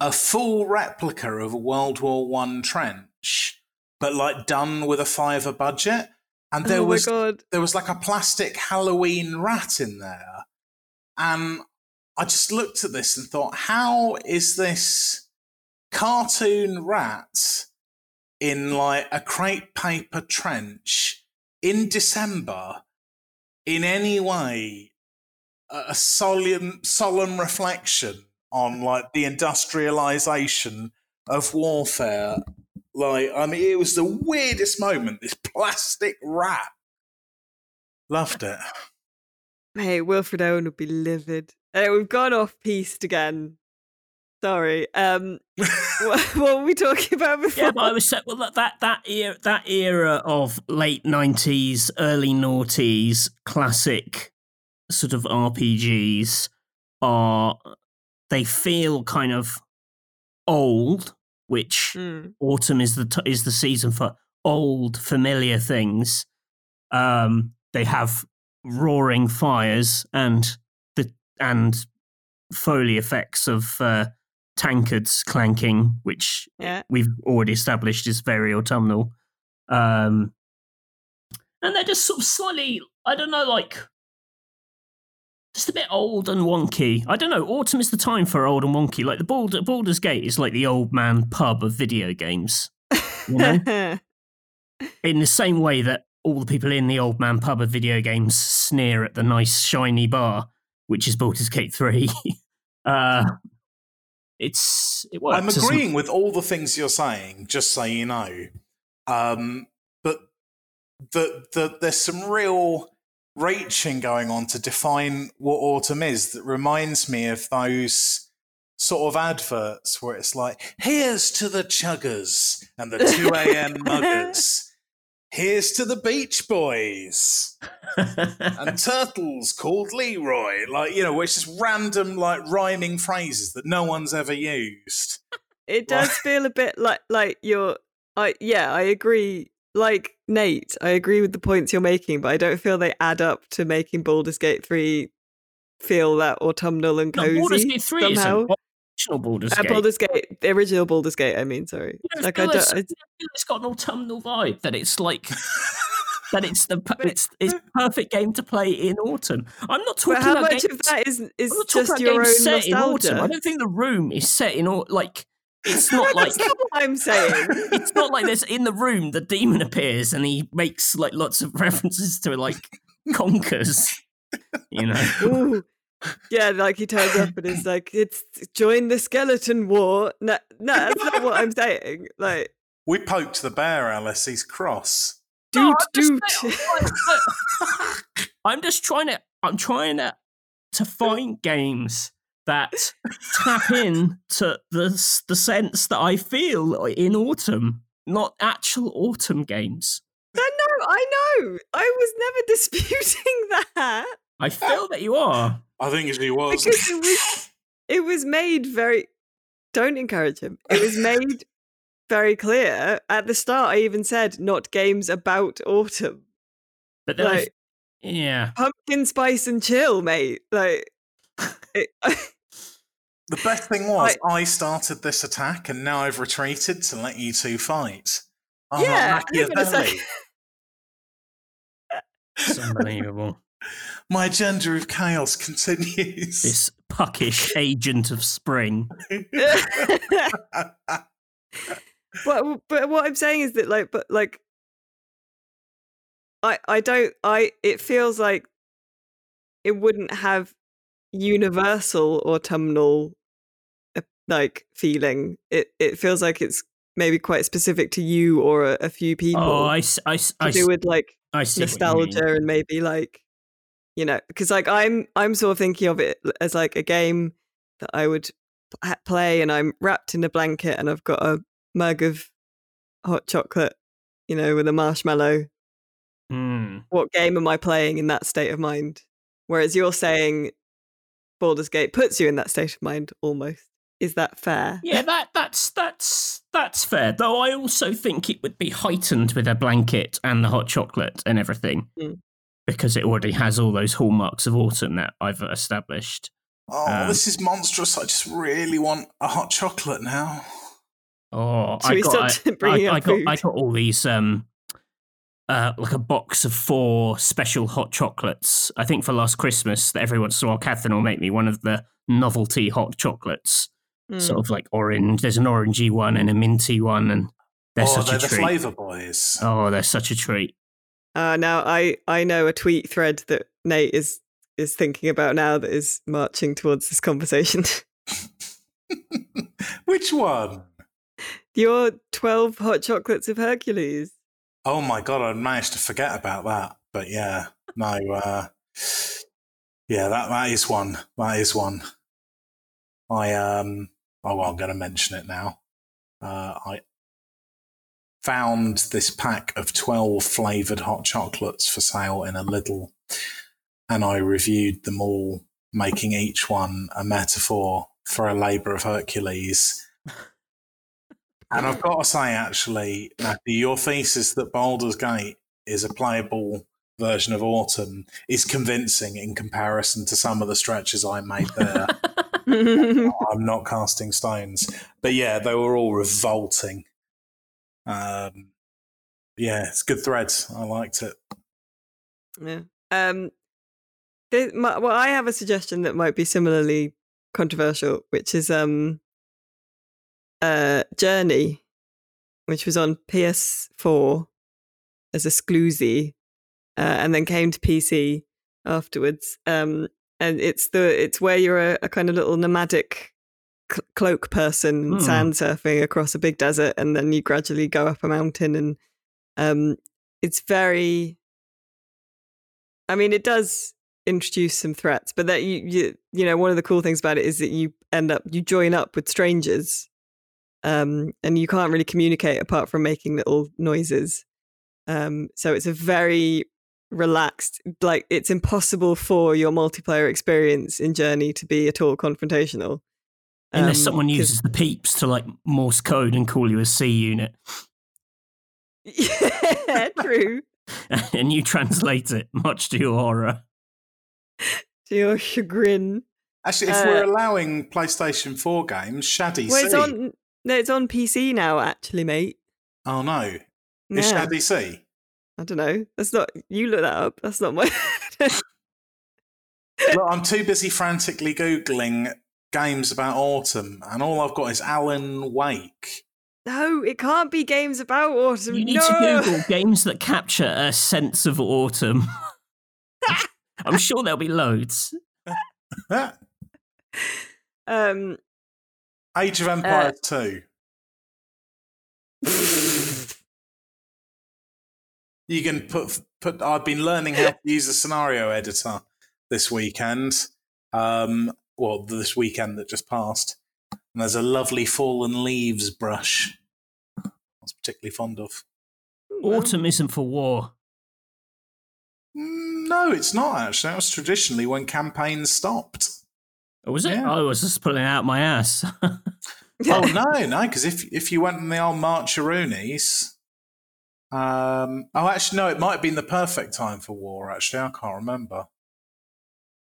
a full replica of a World War One trench, but like done with a fiver budget. And there oh was god, there was like a plastic Halloween rat in there. And I just looked at this and thought, how is this cartoon rat in like a crepe paper trench in December in any way a a solemn solemn reflection on like the industrialization of warfare like i mean it was the weirdest moment this plastic rat loved it hey, Wilfred Owen would be livid. Uh, we've gone off piste again. Sorry. Um, what, what were we talking about before? Yeah, but I was saying, well, that that that era, that era of late nineties, early noughties, classic sort of RPGs are they feel kind of old, which Mm, autumn is the t- is the season for old familiar things. Um, they have roaring fires and the and foley effects of uh, tankards clanking, which yeah. we've already established is very autumnal. Um, and they're just sort of slightly, I don't know, like just a bit old and wonky. I don't know. Autumn is the time for old and wonky. Like the Baldur, Baldur's Gate is like the old man pub of video games. You know, in the same way that all the people in the old man pub of video games sneer at the nice shiny bar, which is Baldur's Gate Three. uh, it's it works. i'm agreeing with all the things you're saying just so you know um but the, the there's some real reaching going on to define what autumn is that reminds me of those sort of adverts where it's like, here's to the chuggers and the 2 a.m. muggers. Here's to the Beach Boys and turtles called Leroy. Like, you know, it's just random, like, rhyming phrases that no one's ever used. It does feel a bit like like you're I yeah, I agree. Like Nate, I agree with the points you're making, but I don't feel they add up to making Baldur's Gate 3 feel that autumnal and no, cozy. Baldur's Gate Three somehow. isn't. Original Baldur's Uh, Gate. Baldur's Gate, the original Baldur's Gate, I mean, sorry. You don't Like I don't it's, I, feel it's got an autumnal vibe. That it's like that it's the it's it's perfect game to play in autumn. I'm not talking but how about much games, of that is is I'm not talking just your own set in autumn. I don't think the room is set in au- like it's not like That's not what I'm saying. it's not like there's in the room the demon appears and he makes like lots of references to like conkers. You know. Ooh. Yeah, like he turns up and is like, "It's join the skeleton war." No, no, that's not what I'm saying. Like, We poked the bear, Alice. He's cross. No, doot I'm just doot. I'm just trying to. I'm trying to to find games that tap in to the the sense that I feel in autumn, not actual autumn games. No, no, I know. I was never disputing that I feel that you are. I think he was. because it was it was made very. Don't encourage him. It was made very clear. At the start, I even said not games about autumn. But then, I Like- f- yeah, Pumpkin spice and chill, mate. Like, it, The best thing was, I, started this attack and now I've retreated to let you two fight. Oh, Yeah, I was gonna say- Machiavelli. it's unbelievable. My agenda of chaos continues. this puckish agent of spring. but but what I'm saying is that like, but like, I I don't I. It feels like it wouldn't have universal autumnal like feeling. It it feels like it's maybe quite specific to you or a, a few people. Oh, I, I, I, do with like I see what you mean. nostalgia and maybe like you know because like i'm i'm sort of thinking of it as like a game that i would play and i'm wrapped in a blanket and i've got a mug of hot chocolate you know with a marshmallow Hmm. what game am i playing in that state of mind whereas you're saying Baldur's Gate puts you in that state of mind almost is that fair Yeah, that that's that's that's fair. Though I also think it would be heightened with a blanket and the hot chocolate and everything, Mm. because it already has all those hallmarks of autumn that I've established. oh, Um, this is monstrous. I just really want a hot chocolate now. Oh, Should I we got, I, I, I up got I got all these um uh like a box of four special hot chocolates. I think for last Christmas that every once in a while Catherine will make me one of the novelty hot chocolates. Mm. Sort of like orange. There's an orangey one and a minty one, and they're oh, such they're a the treat. flavour boys. Oh, they're such a treat. Uh, now I I know a tweet thread that Nate is is thinking about now that is marching towards this conversation. Which one? Your twelve hot chocolates of Hercules. Oh my god, I managed to forget about that. But yeah, no, uh, yeah, that that is one. That is one. I um, oh well, I'm going to mention it now. Uh, I found this pack of twelve flavored hot chocolates for sale in a Lidl, and I reviewed them all, making each one a metaphor for a labour of Hercules. And I've got to say, actually, Matthew, your thesis that Baldur's Gate is a playable version of Autumn is convincing in comparison to some of the stretches I made there. I'm not casting stones. But yeah, they were all revolting. Um, yeah, it's good threads. I liked it. yeah. Um. My, well, I have a suggestion that might be similarly controversial, which is um. Uh, Journey, which was on PS4 as a Scloozy, uh, and then came to PC afterwards. Um, and it's the it's where you're a, a kind of little nomadic cl- cloak person Hmm. sand surfing across a big desert, and then you gradually go up a mountain, and um, it's very. I mean, it does introduce some threats, but that you you you know one of the cool things about it is that you end up you join up with strangers, um, and you can't really communicate apart from making little noises. Um, so it's a very relaxed like it's impossible for your multiplayer experience in journey to be at all confrontational Unless Um, someone 'cause- uses the peeps to like Morse code and call you a C unit, yeah true and you translate it, much to your horror. to your chagrin Actually, if Uh, we're allowing PlayStation 4 games, Shaddy well C. it's on no it's on pc now actually mate Oh no. Is yeah, Shaddy C? I don't know that's not you look that up that's not my Look, I'm too busy frantically Googling games about autumn, and all I've got is Alan Wake. no it can't be games about autumn You need no to Google games that capture a sense of autumn. I'm sure there'll be loads. um Age of Uh, Empires 2. You can put put. I've been learning how to use a scenario editor this weekend. Um, well, this weekend that just passed, and there's a lovely fallen leaves brush. I was particularly fond of. Autumn isn't for war. Mm, No, it's not actually. That was traditionally when campaigns stopped. Or was it? Yeah. I was just pulling out my ass. Oh no, no, because if if you went in the old Marcheroonies, um, oh actually no, it might have been the perfect time for war. Actually, I can't remember.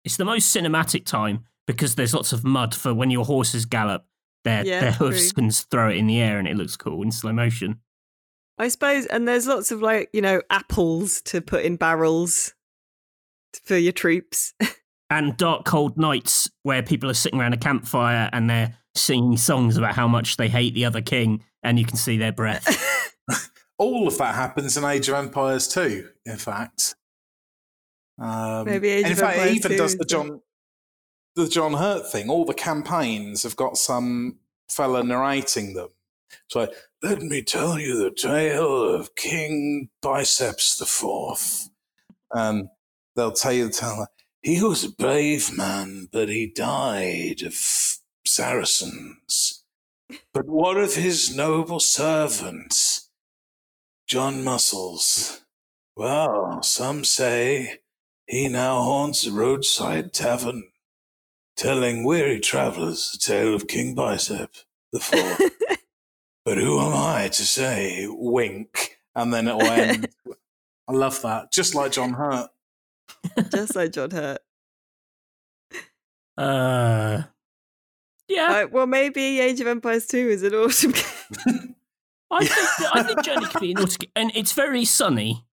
It's the most cinematic time because there's lots of mud for when your horses gallop. Their Yeah, their hoofs true. can throw it in the air and it looks cool in slow motion. I suppose, and there's lots of like you know apples to put in barrels for your troops. and dark cold nights where people are sitting around a campfire and they're singing songs about how much they hate the other king and you can see their breath All of that happens in Age of Empires too. In fact, um, Maybe Age and in fact, it even does the John the John Hurt thing. All the campaigns have got some fella narrating them. So, let me tell you the tale of King Biceps the Fourth, and they'll tell you the tale. He was a brave man, but he died of Saracens. But what of his noble servant, John Muscles? Well, some say he now haunts a roadside tavern, telling weary travellers the tale of King Bicep the Fourth. but who am I to say? Wink, and then it'll end. I love that, just like John Hurt. Just like John Hurt. uh yeah Uh, well, maybe Age of Empires 2 is an awesome game. I think i think journey could be an auto and it's very sunny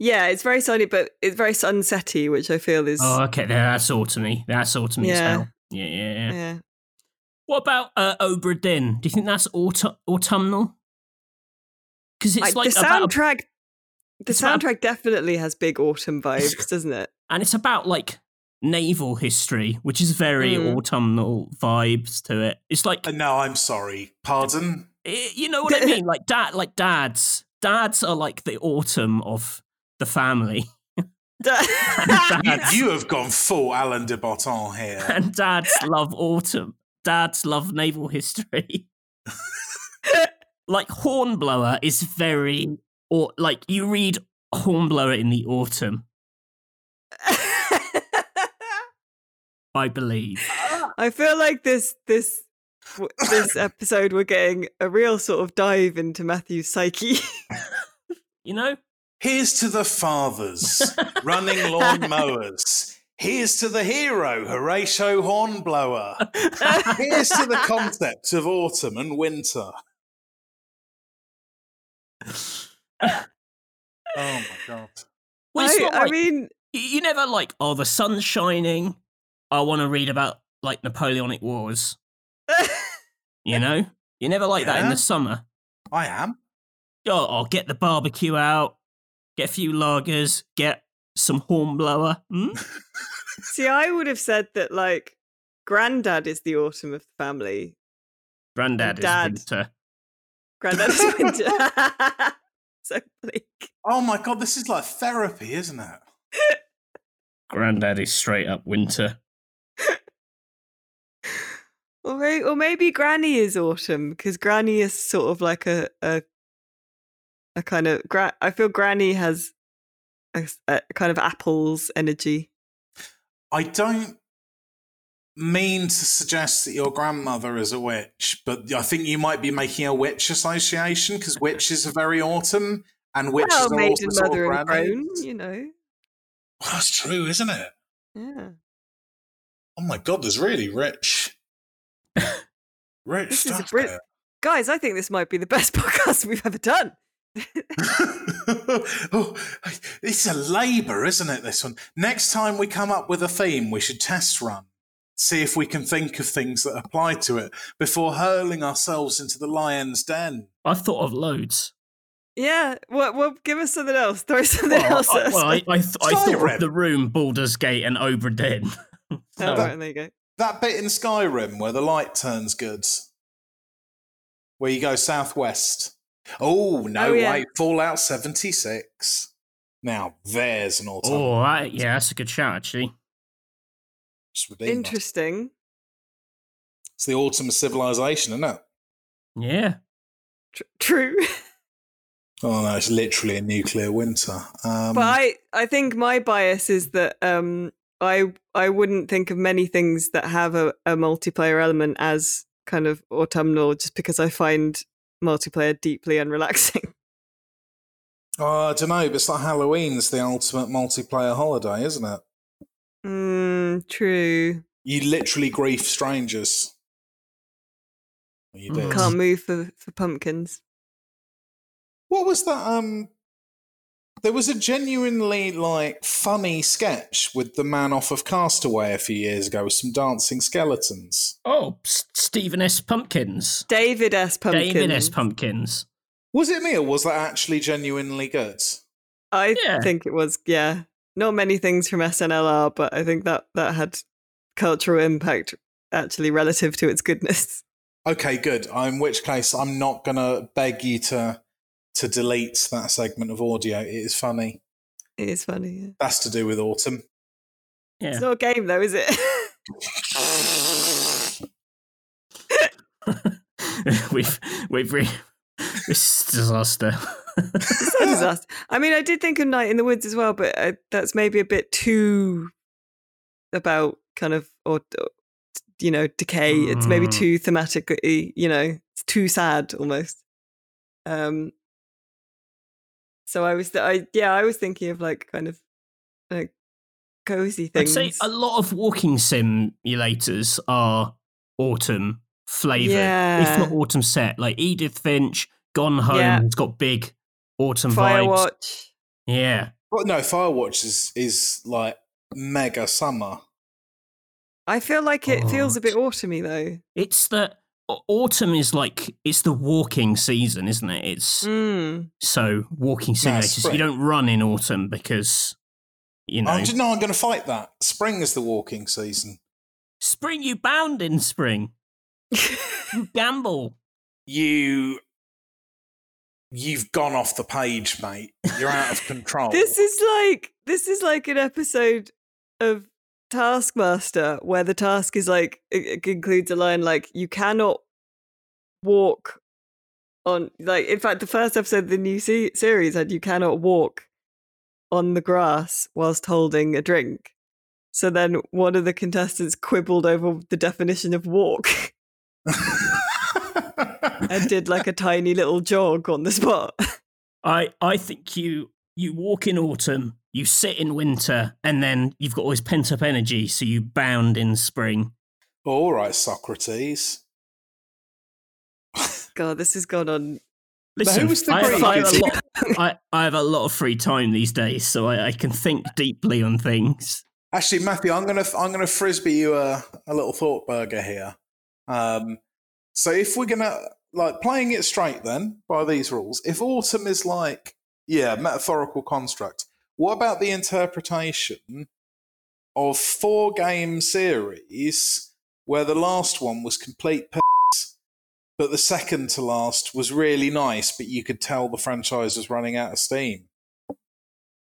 yeah, it's very sunny, but it's very sunsetty, which I feel is. oh okay there that's autumny that's autumny as Yeah. hell yeah yeah, yeah. yeah. what about uh obra dinn do you think that's autu- autumnal because it's I- like the about a- soundtrack. The it's about- soundtrack definitely has big autumn vibes, doesn't it? and it's about like naval history, which is very Mm. autumnal vibes to it. It's like Uh, no, I'm sorry. Pardon. Eh, you know what I mean, like dad, like dads. Dads are like the autumn of the family, You, Dads. you have gone full Alan de Botton here. and dads love autumn. Dads love naval history. like Hornblower is very, or like you read Hornblower in the autumn, I believe. I feel like this this w- this episode we're getting a real sort of dive into Matthew's psyche. You know, Here's to the fathers running lawn mowers. Here's to the hero, Horatio Hornblower. Here's to the concept of autumn and winter. Oh my god. well, I, not I mean, you, you never like, oh, the sun's shining. I want to read about like Napoleonic Wars. You know, you never like that in the summer. I am. Oh, I'll get the barbecue out, get a few lagers, get some hornblower. Hmm? see, I would have said that like granddad is the autumn of the family. Granddad Dad. is winter. Granddad is winter. so bleak. Oh my god, this is like therapy, isn't it? Granddad is straight up winter. Or, may- or maybe Granny is autumn because Granny is sort of like a a, a kind of. Gra- I feel Granny has a kind of apples energy. I don't mean to suggest that your grandmother is a witch, but I think you might be making a witch association because witches are very autumn and witches well, are also sort mother, of and grannies. grown. You know. Well, that's true, isn't it? Yeah. Oh my god, there's really rich, rich This is a stuff Brit- Guys, I think this might be the best podcast we've ever done. oh, it's a labour, isn't it? This one. Next time we come up with a theme, we should test run, see if we can think of things that apply to it before hurling ourselves into the lion's den. I've thought of loads. Yeah. Well, well give us something else. Throw something Well, else. I, at us. well, I, I, th- I thought of the room, Baldur's Gate, and Obra Dinn. oh, right, there you go. That bit in Skyrim where the light turns good, where you go southwest. Oh no, Oh, yeah. wait, Fallout seventy six. Now there's an autumn. oh, that, yeah, that's a good shout, actually. Just. Interesting. It's the autumn of civilization, isn't it? Yeah. Tr- true. Oh no, it's literally a nuclear winter. Um, but I, I think my bias is that um, I, I wouldn't think of many things that have a, a multiplayer element as kind of autumnal just because I find multiplayer deeply unrelaxing. Oh, I don't know, but it's like Halloween's the ultimate multiplayer holiday, isn't it? Mm, true. You literally grief strangers. You did. Mm. Can't move for, for pumpkins. What was that? Um, there was a genuinely like funny sketch with the man off of Castaway a few years ago with some dancing skeletons. Oh, S- Stephen S. Pumpkins. David S. Pumpkins. David S. Pumpkins. Was it me or was that actually genuinely good? I Yeah. think it was, yeah. Not many things from SNL are, but I think that that had cultural impact actually relative to its goodness. Okay, good. In which case, I'm not gonna beg you to to delete that segment of audio. It is funny. It is funny. Yeah. That's to do with autumn. Yeah. It's not a game though, is it? we've we've re- this is disaster. it's a disaster. I mean, I did think of Night in the Woods as well, but uh, that's maybe a bit too about kind of or or, you know decay. It's maybe Mm. too thematically, You know, it's too sad almost. Um. So I was, th- I yeah, I was thinking of like kind of like cozy things. I'd say a lot of walking simulators are autumn flavored, if Yeah. not autumn set. Like Edith Finch, Gone Home, Yeah. has got big autumn vibes. Yeah, But no, Firewatch is is like mega summer. I feel like it feels a bit autumny though. it's the au- autumn is like it's the walking season, isn't it? It's Mm. so walking No, simulators. you don't run in autumn because you know I'm just, no, I'm going to fight that. Spring is the walking season. spring. You bound in spring. You gamble. You you've gone off the page, mate. You're out of control. This is like this is like an episode of Taskmaster where the task is like it, it includes a line like you cannot walk on like in fact the first episode of the new se- series had you cannot walk on the grass whilst holding a drink. So then one of the contestants quibbled over the definition of walk and did like a tiny little jog on the spot. I I think you you walk in autumn, you sit in winter, and then you've got all this pent up energy, so you bound in spring. All right, Socrates. God, this has gone on Listen, who was the I, have, Greek? I, have a lot, I, I have a lot of free time these days, so I, I can think deeply on things. Actually, Matthew, I'm gonna I'm gonna frisbee you a, a little thought burger here. Um, so if we're gonna like playing it straight, then by these rules, if autumn is like yeah metaphorical construct, what about the interpretation of four game series where the last one was complete piss, but the second to last was really nice, but you could tell the franchise was running out of steam.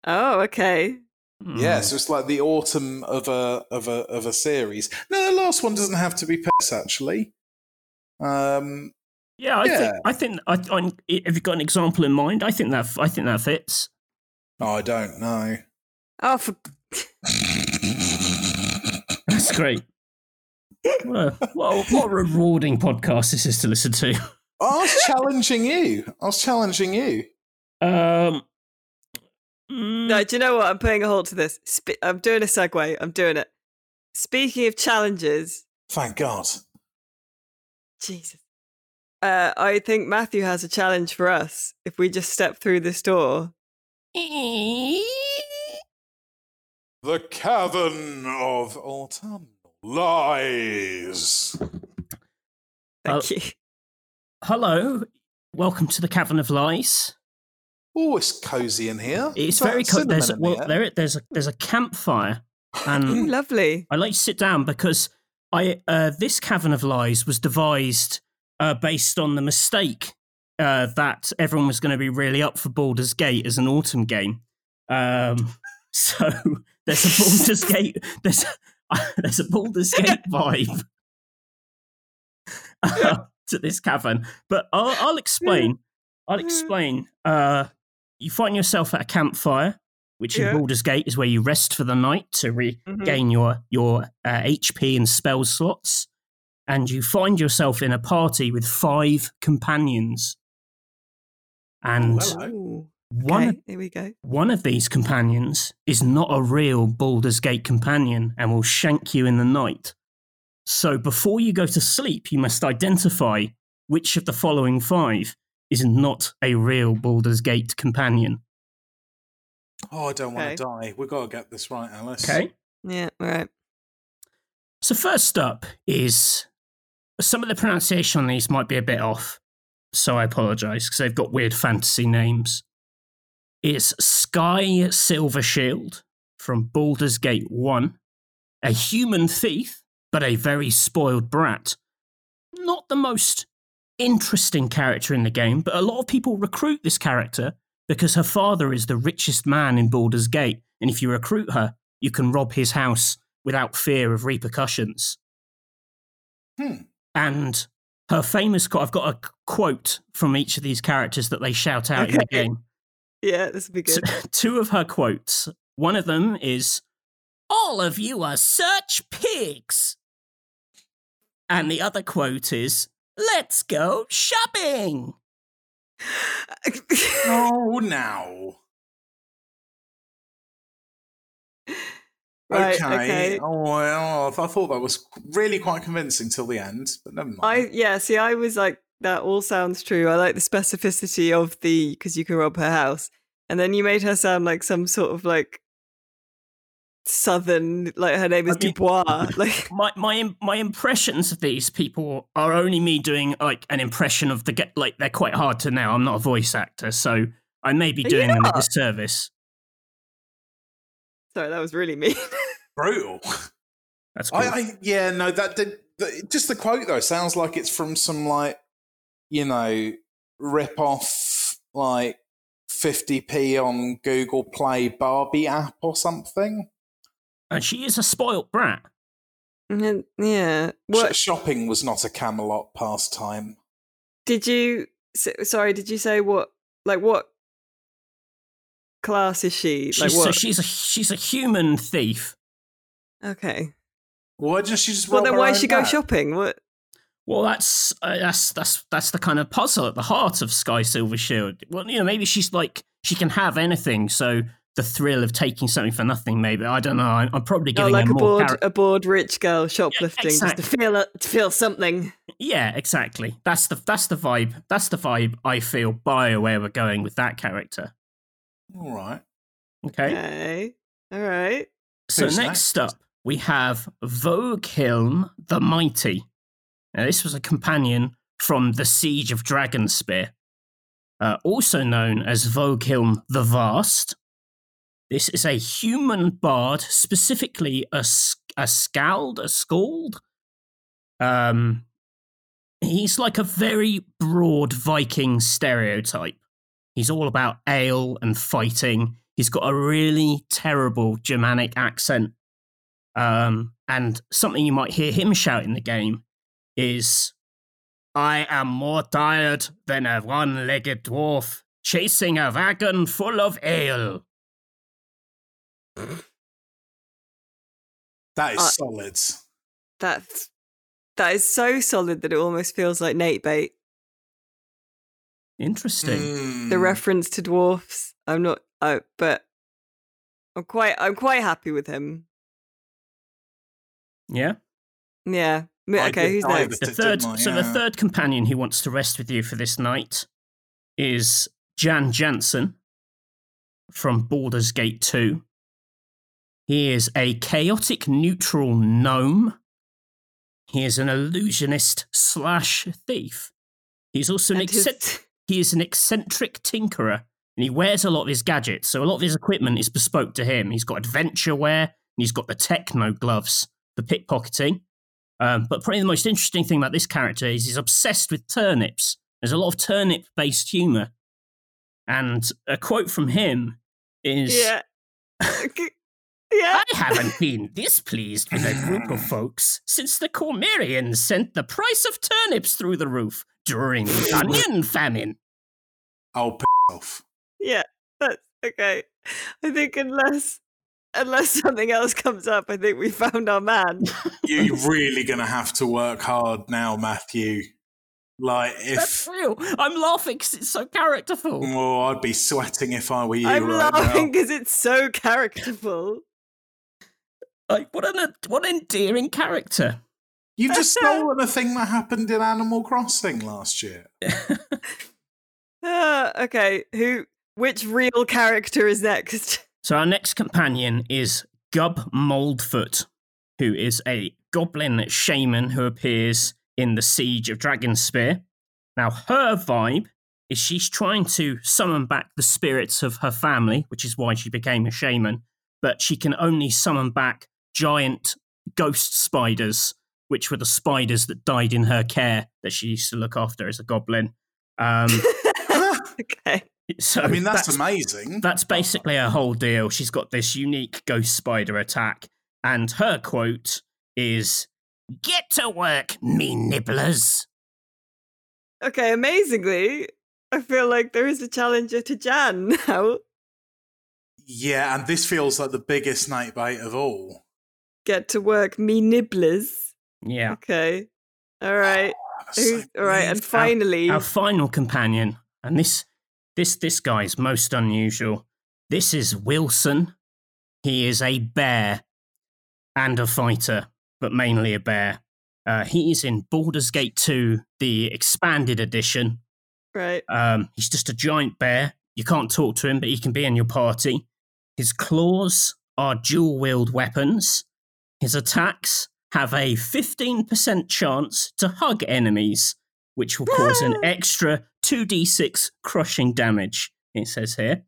Oh, okay. Yeah, Mm. so it's like the autumn of a of a of a series. No, the last one doesn't have to be piss actually. Um, yeah, I yeah. think I think I, I, have you got an example in mind? I think that I think that fits. oh, I don't know. Oh, for That's great. what, a, what, a, what a rewarding podcast this is to listen to. I was challenging you. I was challenging you. Um, mm, no. Do you know what? I'm putting a halt to this. Spe- I'm doing a segue. I'm doing it. Speaking of challenges, Thank God. Jesus. Uh, I think Matthew has a challenge for us. If we just step through this door, The cavern of autumn lies. Thank you. hello, welcome to the Cavern of Lies. Oh, it's cozy in here. It's Is very cozy. there's cinnamon well, there there's a there's a campfire, and lovely. I like to sit down because I uh, this Cavern of Lies was devised uh, based on the mistake uh, that everyone was going to be really up for Baldur's Gate as an autumn game. Um, so there's a Baldur's Gate there's there's a Baldur's Gate vibe uh, to this cavern, but I'll, I'll explain. I'll explain. Uh, you find yourself at a campfire, which Yeah. in Baldur's Gate is where you rest for the night to re- Mhm. your your uh, HP and spell slots. And you find yourself in a party with five companions. And Oh, hello. Ooh. one Okay, here we go. one of these companions is not a real Baldur's Gate companion and will shank you in the night. So before you go to sleep, you must identify which of the following five is not a real Baldur's Gate companion. Oh, I don't want to die. We've got to get this right, Alice. Okay? Yeah, all right. So first up is some of the pronunciation on these might be a bit off, so I apologise because they've got weird fantasy names. It's Sky Silver Shield from Baldur's Gate 1, a human thief, but a very spoiled brat. Not the most interesting character in the game, but a lot of people recruit this character because her father is the richest man in Baldur's Gate, and if you recruit her, you can rob his house without fear of repercussions. Hmm. And her famous quote, I've got a quote from each of these characters that they shout out in the game. Yeah, this would be So, good. two of her quotes. One of them is, All of you are such pigs. And the other quote is, Let's go shopping. Oh, now. right, okay. okay. Oh, well, I thought that was really quite convincing till the end, but never mind. I yeah, see, I was like, that all sounds true. I like the specificity of the because you can rob her house, and then you made her sound like some sort of like southern, like her name is I mean- Dubois. Like, My my my impressions of these people are only me doing like an impression of the get like they're quite hard to know. I'm not a voice actor, so I may be doing them a not? disservice. Sorry, that was really mean. Brutal. That's cool. I, I yeah, no, that did the, just the quote though sounds like it's from some like you know rip off like 50p on Google Play Barbie app or something. and she is a spoilt brat. Mhm, yeah. What shopping was not a Camelot pastime. did you? Sorry, did you say what? Like what class is she? Like She's, so she's a she's a human thief. okay. Why didn't she just? Well, then why own did she go dad? shopping? What? Well, that's uh, that's that's that's the kind of puzzle at the heart of Skie Silvershield. Well, you know, maybe she's like she can have anything, so the thrill of taking something for nothing. Maybe I don't know. I'm, I'm probably Oh, giving like her a more. bored, char- a bored rich girl shoplifting just exactly. to feel a, to feel something. yeah, exactly. That's the that's the vibe. That's the vibe I feel. By where we're going with that character. All right. Okay. Okay. All right. So Who's next next? up, we have Voghiln the Mighty. Now, this was a companion from the Siege of Dragonspear, uh, also known as Voghiln the Vast. This is a human bard, specifically a, a skald, a skald. Um, he's like a very broad Viking stereotype. He's all about ale and fighting. He's got a really terrible Germanic accent. Um, and something you might hear him shout in the game is I am more tired than a one legged dwarf chasing a wagon full of ale. That is Uh, solid. That's that is so solid that it almost feels like Nate bait. Interesting. Mm. The reference to dwarfs. I'm not. Oh, but I'm quite. I'm quite happy with him. Yeah. Yeah. Okay. did Who's die next? The third, didn't I? so the third companion who wants to rest with you for this night is Jan Jansen from Baldur's Gate 2. He is a chaotic neutral gnome. He is an illusionist slash thief. He's also an And his- eccentric, he is an eccentric tinkerer, and he wears a lot of his gadgets. So a lot of his equipment is bespoke to him. He's got adventure wear, and he's got the techno gloves for pickpocketing. Um, but probably the most interesting thing about this character is he's obsessed with turnips. There's a lot of turnip based humor. And a quote from him is yeah. yeah. I haven't been displeased with a group of folks since the Cormyrians sent the price of turnips through the roof during the onion famine. Oh, p- off. Yeah. That's okay. I think unless unless something else comes up, I think we found our man. You're really going to have to work hard now, Matthew. Like, if That's if. real. I'm laughing because it's so characterful. Oh, I'd be sweating if I were you I'm right laughing because it's so characterful. Like what an what an endearing character. You've just stolen a thing that happened in Animal Crossing last year. Ah, okay, who? Which real character is next? So our next companion is Gub Moldfoot, who is a goblin shaman who appears in the Siege of Dragonspear. Now her vibe is she's trying to summon back the spirits of her family, which is why she became a shaman, but she can only summon back giant ghost spiders, which were the spiders that died in her care that she used to look after as a goblin. Um, okay. so I mean, that's, amazing. that's basically her whole deal. She's got this unique ghost spider attack, and her quote is Get to work, me nibblers. Okay, amazingly, I feel like there is a challenger to Jan now. Yeah, and this feels like the biggest snake bait of all. Get to work, me nibblers. Yeah. Okay. All right. So all right, and finally, Our final companion, and this this this guy's most unusual. This is Wilson. He is a bear and a fighter, but mainly a bear. Uh, he is in Baldur's Gate 2, the expanded edition. right. Um, he's just a giant bear. You can't talk to him, but he can be in your party. His claws are dual wield weapons. His attacks have a 15% chance to hug enemies, which will cause an extra 2d6 crushing damage, it says here.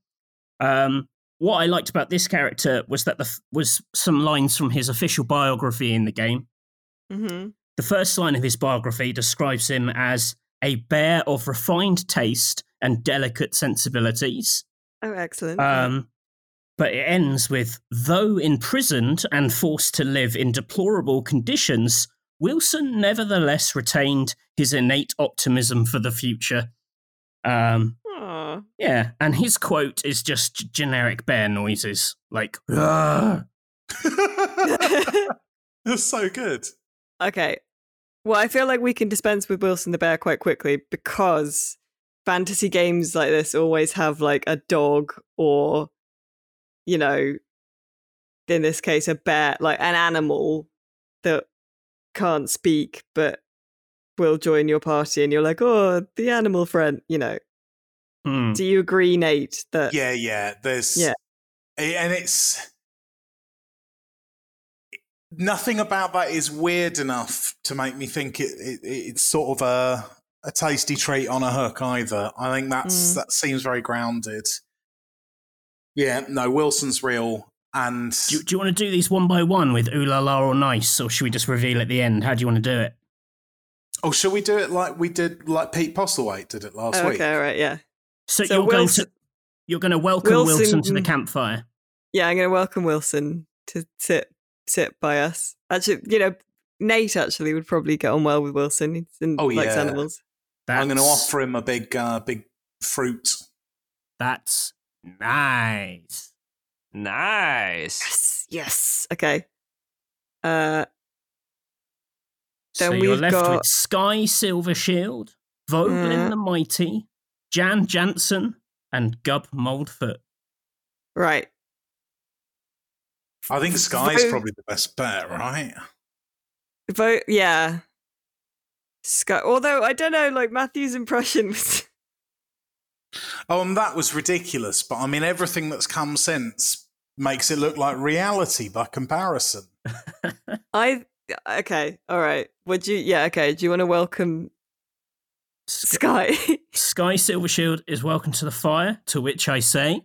Um, what I liked about this character was that the f- was some lines from his official biography in the game. hmm The first line of his biography describes him as a bear of refined taste and delicate sensibilities. Oh, excellent. Um, but it ends with though imprisoned and forced to live in deplorable conditions, Wilson nevertheless retained his innate optimism for the future. Um, Aw. yeah, and his quote is just generic bear noises like "Roar." That's so good. okay. Well, I feel like we can dispense with Wilson the Bear quite quickly because fantasy games like this always have like a dog or, you know, in this case, a bear, like an animal that can't speak but will join your party. And you're like, oh, the animal friend, you know. Hmm. Do you agree, Nate, that Yeah, yeah. There's Yeah. and it's nothing about that is weird enough to make me think it, it it's sort of a a tasty treat on a hook either. I think that's Mm. that seems very grounded. Yeah, no, Wilson's real, and Do, you- do you want to do these one by one with ooh la la or nice, or should we just reveal at the end? How do you want to do it? oh, shall we do it like we did, like Pete Postlethwaite did it last Oh, week? okay, all right, yeah. So, So you're Wilson- going to you're going to welcome Wilson, Wilson- to the campfire. Yeah, I'm going to welcome Wilson to sit sit by us. Actually, you know, Nate actually would probably get on well with Wilson. He's in, Oh, likes yeah. animals. I'm going to offer him a big, uh, big fruit. That's nice. Nice. Yes, yes. Okay. Uh, so Then you're we've left got- with Sky Silver Shield, Voghiln Mm. the Mighty, Jan Jansen, and Gub Moldfoot. right. I think V- Skie's Vo- probably the best bet, right? Vote. Yeah. Scott. Although I don't know, like Matthew's impression was. Oh, and that was ridiculous. But I mean, everything that's come since makes it look like reality by comparison. I. Okay. All right. Would you? Yeah. Okay. Do you want to welcome Skie, Skie? Skie Silvershield is welcome to the fire, to which I say,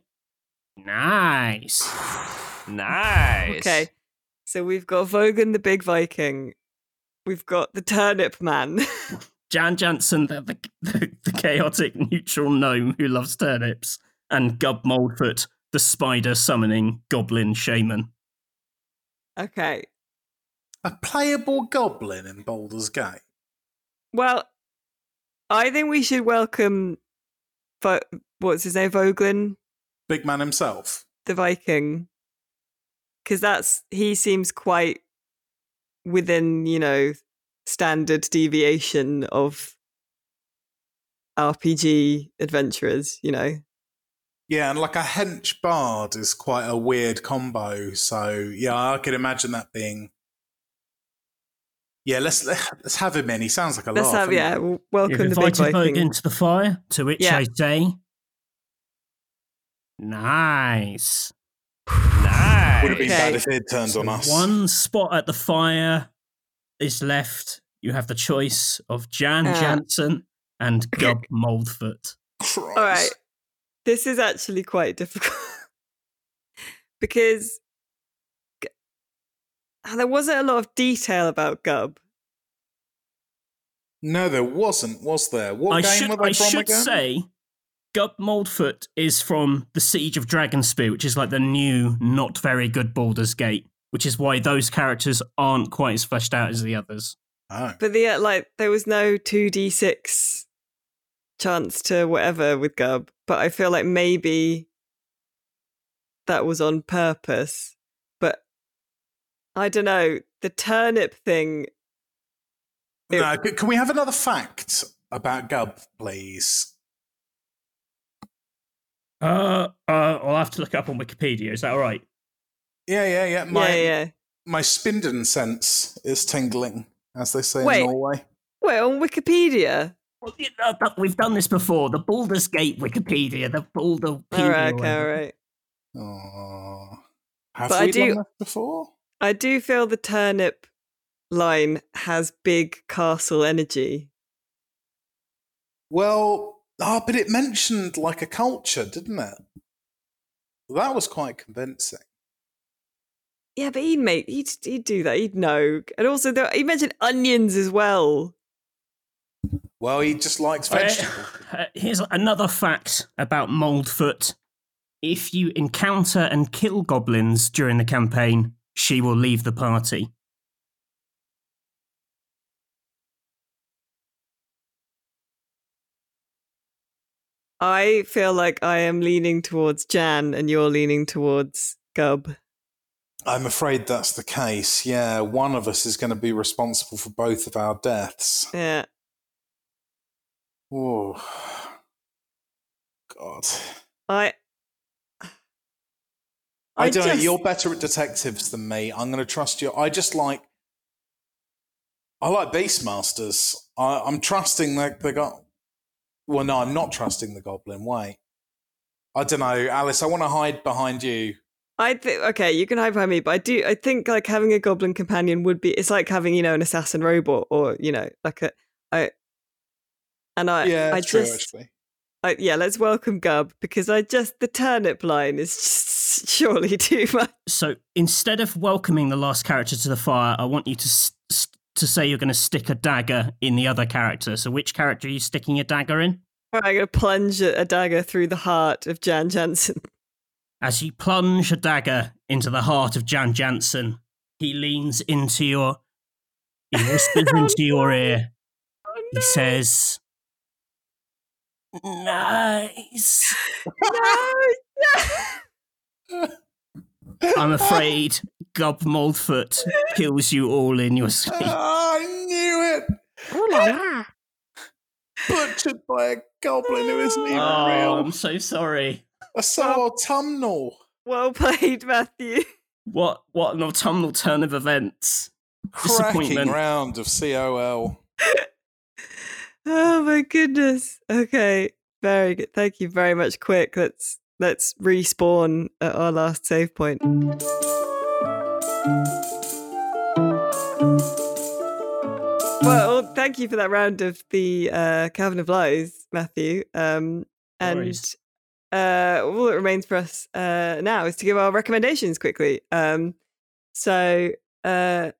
nice. Nice. Okay. So we've got Vogan the Big Viking. We've got the Turnip Man. Jan Jansen, the, the, the, the chaotic neutral gnome who loves turnips, and Gub Moldfoot, the spider summoning goblin shaman. okay. A playable goblin in Baldur's Gate. Well, I think we should welcome. Vo- what's his name? Voghiln Big man himself. the Viking. because that's he seems quite within you know standard deviation of RPG adventurers. You know, Yeah, and like a hench bard is quite a weird combo. So yeah, I could imagine that being. Yeah, let's let's have him in. He sounds like a let's laugh. have yeah. he? w- You've Welcome the big invited boy Vogue into the fire, to which Yeah. I say, nice. Nice. Would have been Okay. bad if it had turned So on us. One spot at the fire is left. You have the choice of Jan Uh. Jansen and Gub Moldfoot. All right. This is actually quite difficult because there wasn't a lot of detail about Gub. No, there wasn't, was there? What I game should, were they I from should again? say, Gub Moldfoot is from the Siege of Dragonspear, which is like the new, not very good Baldur's Gate, which is why those characters aren't quite as fleshed out as the others. Oh. But the uh, like there was no 2d6 chance to whatever with Gub, but I feel like maybe that was on purpose. But I don't know, the turnip thing It- No, can we have another fact about Gub, please? Uh, uh, I'll have to look it up on Wikipedia. Is that all right? Yeah, yeah, yeah. My yeah, yeah. my Spinden sense is tingling, as they say Wait. in Norway. Wait, on Wikipedia. Well, you know, but we've done this before. The Baldur's Gate Wikipedia, the Baldur. All right, okay, all right. Oh. Have But I we do- done this before? I do feel the turnip line has big castle energy. Well, ah, but it mentioned like a culture, didn't it? That was quite convincing. Yeah, but he'd make he'd he'd do that. He'd know, and also there, he mentioned onions as well. Well, he just likes Uh, vegetables. uh, here's another fact about Moldfoot. If you encounter and kill goblins during the campaign, she will leave the party. I feel like I am leaning towards Jan, and you're leaning towards Gub. I'm afraid that's the case. Yeah, one of us is going to be responsible for both of our deaths. Yeah, Oh, God. I. I, don't know. You're better at detectives than me. I'm going to trust you. I just like. I like Beastmasters. I, I'm trusting that they got. Well, no, I'm not trusting the Goblin. Wait. I don't know, Alice. I want to hide behind you. I think okay, you can hide behind me, but I do. I think like having a goblin companion would be. It's like having you know an assassin robot, or you know like a. I. And I. yeah, I it's true. just. actually, I, yeah, let's welcome Gub because I just the turnip line is just surely too much. So instead of welcoming the last character to the fire, I want you to s- s- to say you're going to stick a dagger in the other character. So which character are you sticking a dagger in? I'm gonna plunge a, a dagger through the heart of Jan Jansen. As you plunge a dagger into the heart of Jan Jansen, he leans into your. He whispers into your ear. Oh, He says, "Nice." no, I'm afraid Gub Moldfoot kills you all in your sleep. Ah, I knew it. Butchered by a goblin who isn't even Oh, real. I'm so sorry. That's so autumnal. well played, Matthew. What what an autumnal turn of events. Cracking Disappointment. round of COL. Oh my goodness. Okay, very good. Thank you very much. Quick, let's let's respawn at our last save point. Well, thank you for that round of the uh, Calvin of Lies, Matthew. Um, and worries. Uh, all that remains for us uh, now is to give our recommendations quickly. Um, so, uh,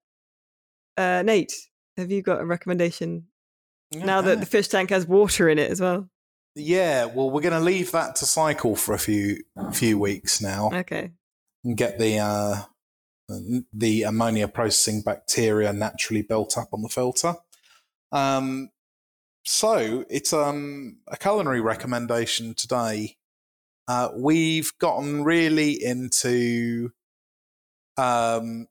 uh, Nate, have you got a recommendation now that the fish tank has water in it as well? Yeah, well, we're going to leave that to cycle for a few few weeks now Okay. and get the uh, the ammonia processing bacteria naturally built up on the filter. Um, so it's um, a culinary recommendation today. Uh, we've gotten really into um,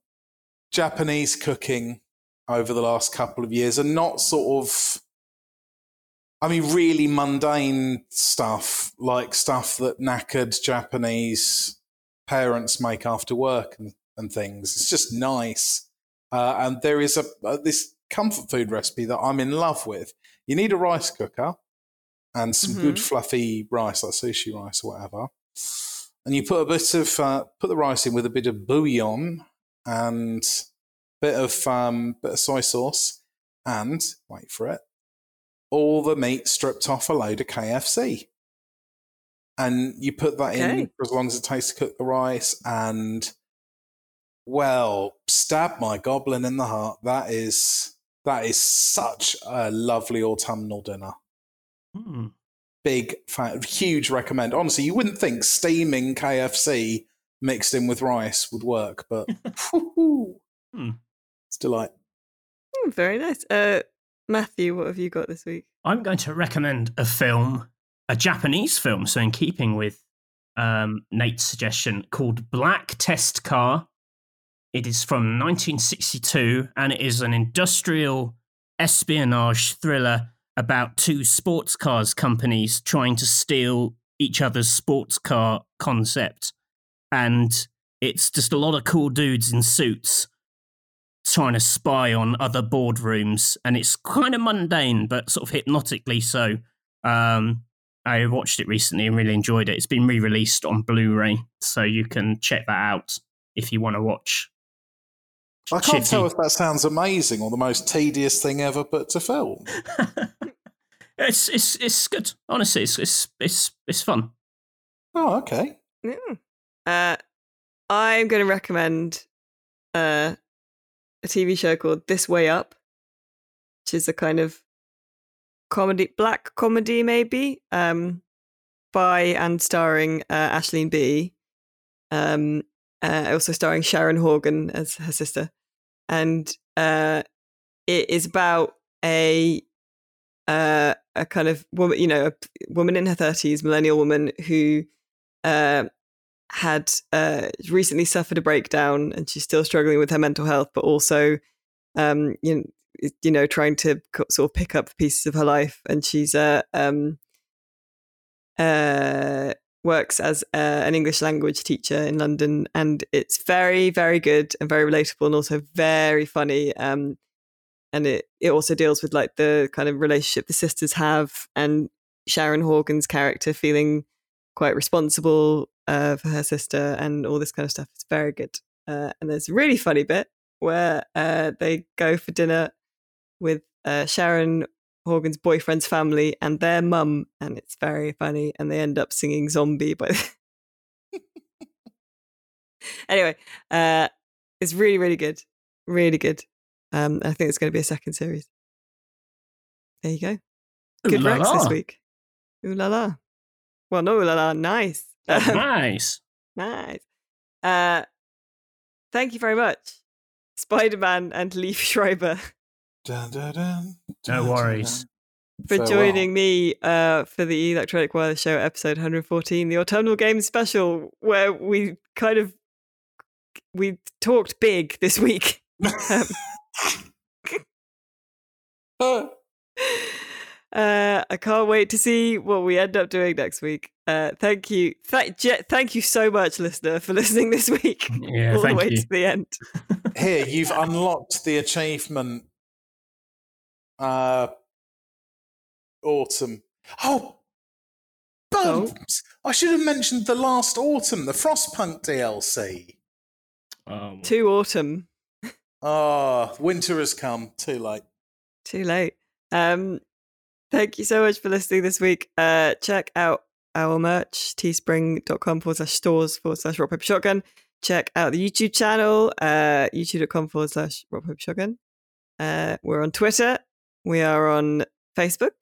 Japanese cooking over the last couple of years, and not sort of. I mean, really mundane stuff like stuff that knackered Japanese parents make after work and, and things. It's just nice. Uh, and there is a uh, this comfort food recipe that I'm in love with. You need a rice cooker and some good Mhm. fluffy rice, like sushi rice or whatever. And you put a bit of uh, put the rice in with a bit of bouillon and bit of um, bit of soy sauce, and wait for it, all the meat stripped off a load of KFC. And you put that in for as long as it takes to cook the rice, and well, stab my goblin in the heart. That is that is such a lovely autumnal dinner. Hmm. Big fan, huge recommend. Honestly, you wouldn't think steaming KFC mixed in with rice would work, but whew, Hmm. it's delight. Hmm, very nice. Uh, Matthew, what have you got this week? I'm going to recommend a film, a Japanese film, so in keeping with um, Nate's suggestion, called Black Test Car. It is from 1962 and it is an industrial espionage thriller about two sports cars companies trying to steal each other's sports car concept. And it's just a lot of cool dudes in suits trying to spy on other boardrooms, and it's kind of mundane, but sort of hypnotically so. Um, I watched it recently and really enjoyed it. It's been re-released on Blu-ray, so you can check that out if you want to watch. I can't Shitty. tell if that sounds amazing or the most tedious thing ever put to film. it's it's it's good. Honestly, it's it's it's it's fun. Oh, okay. Yeah. Uh, I'm going to recommend uh, a TV show called This Way Up, which is a kind of comedy, black comedy maybe, um, by and starring uh, Aisling Bea. Um, uh, also starring Sharon Horgan as her sister, and uh, it is about a uh, a kind of woman, you know, a woman in her thirties, millennial woman who uh, had uh, recently suffered a breakdown, and she's still struggling with her mental health, but also, um, you know, you know, trying to sort of pick up pieces of her life, and she's uh, um, uh, works as an English language teacher in London, and it's very, very good and very relatable, and also very funny. Um, and it it also deals with like the kind of relationship the sisters have, and Sharon Horgan's character feeling quite responsible uh, for her sister, and all this kind of stuff. It's very good. Uh, and there's a really funny bit where uh, they go for dinner with uh, Sharon Horgan's boyfriend's family and their mum, and it's very funny. And they end up singing "Zombie" but anyway, uh, it's really, really good, really good. Um, I think it's going to be a second series. There you go. Good Ooh la Rex this week. Ooh la la. Well, no, ooh la la. Nice. Oh, nice. Nice. Uh, thank you very much, Spider Man and Liev Schreiber, Dun, dun, dun, No worries. dun. for Farewell. joining me uh, for the Electronic Wireless Show episode 114, the Autumnal Games special, where we kind of we talked big this week. Um, Uh, Uh, I can't wait to see what we end up doing next week. Uh, thank you, Th- Je- thank you so much, listener, for listening this week Yeah, all the way you. to the end. Here, you've unlocked the achievement. Uh, autumn. Oh, bums! I should have mentioned the last autumn, the Frostpunk DLC. Um, To autumn. Ah, winter has come. Too late. Too late. Um, thank you so much for listening this week. Uh, check out our merch, teespring.com forward slash stores forward slash rock paper shotgun. Check out the YouTube channel, uh, youtube.com forward slash rock paper shotgun. Uh, we're on Twitter. We are on Facebook.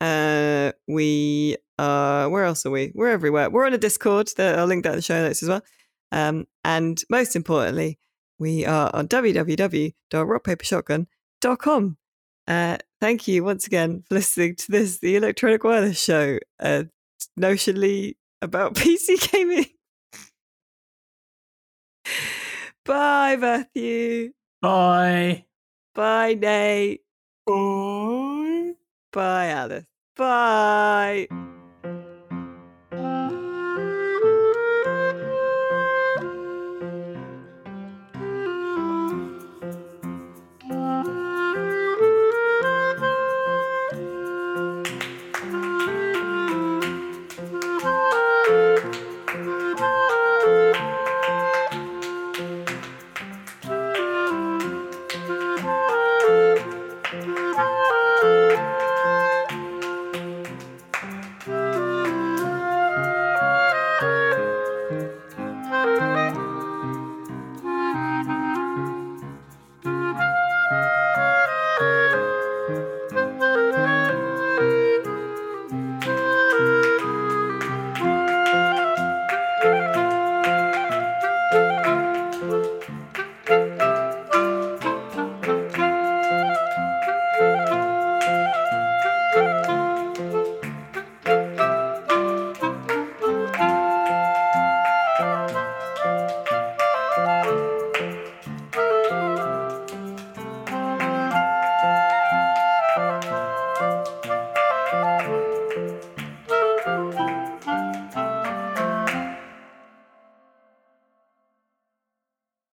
Uh, we are, where else are we? We're everywhere. We're on a Discord. That I'll link that in the show notes as well. Um, and most importantly, we are on www.rockpapershotgun.com. Uh, thank you once again for listening to this, the Electronic Wireless Show, uh, notionally about PC gaming. Bye, Matthew. Bye. Bye, Nate. Bye. Bye, Alice. Bye.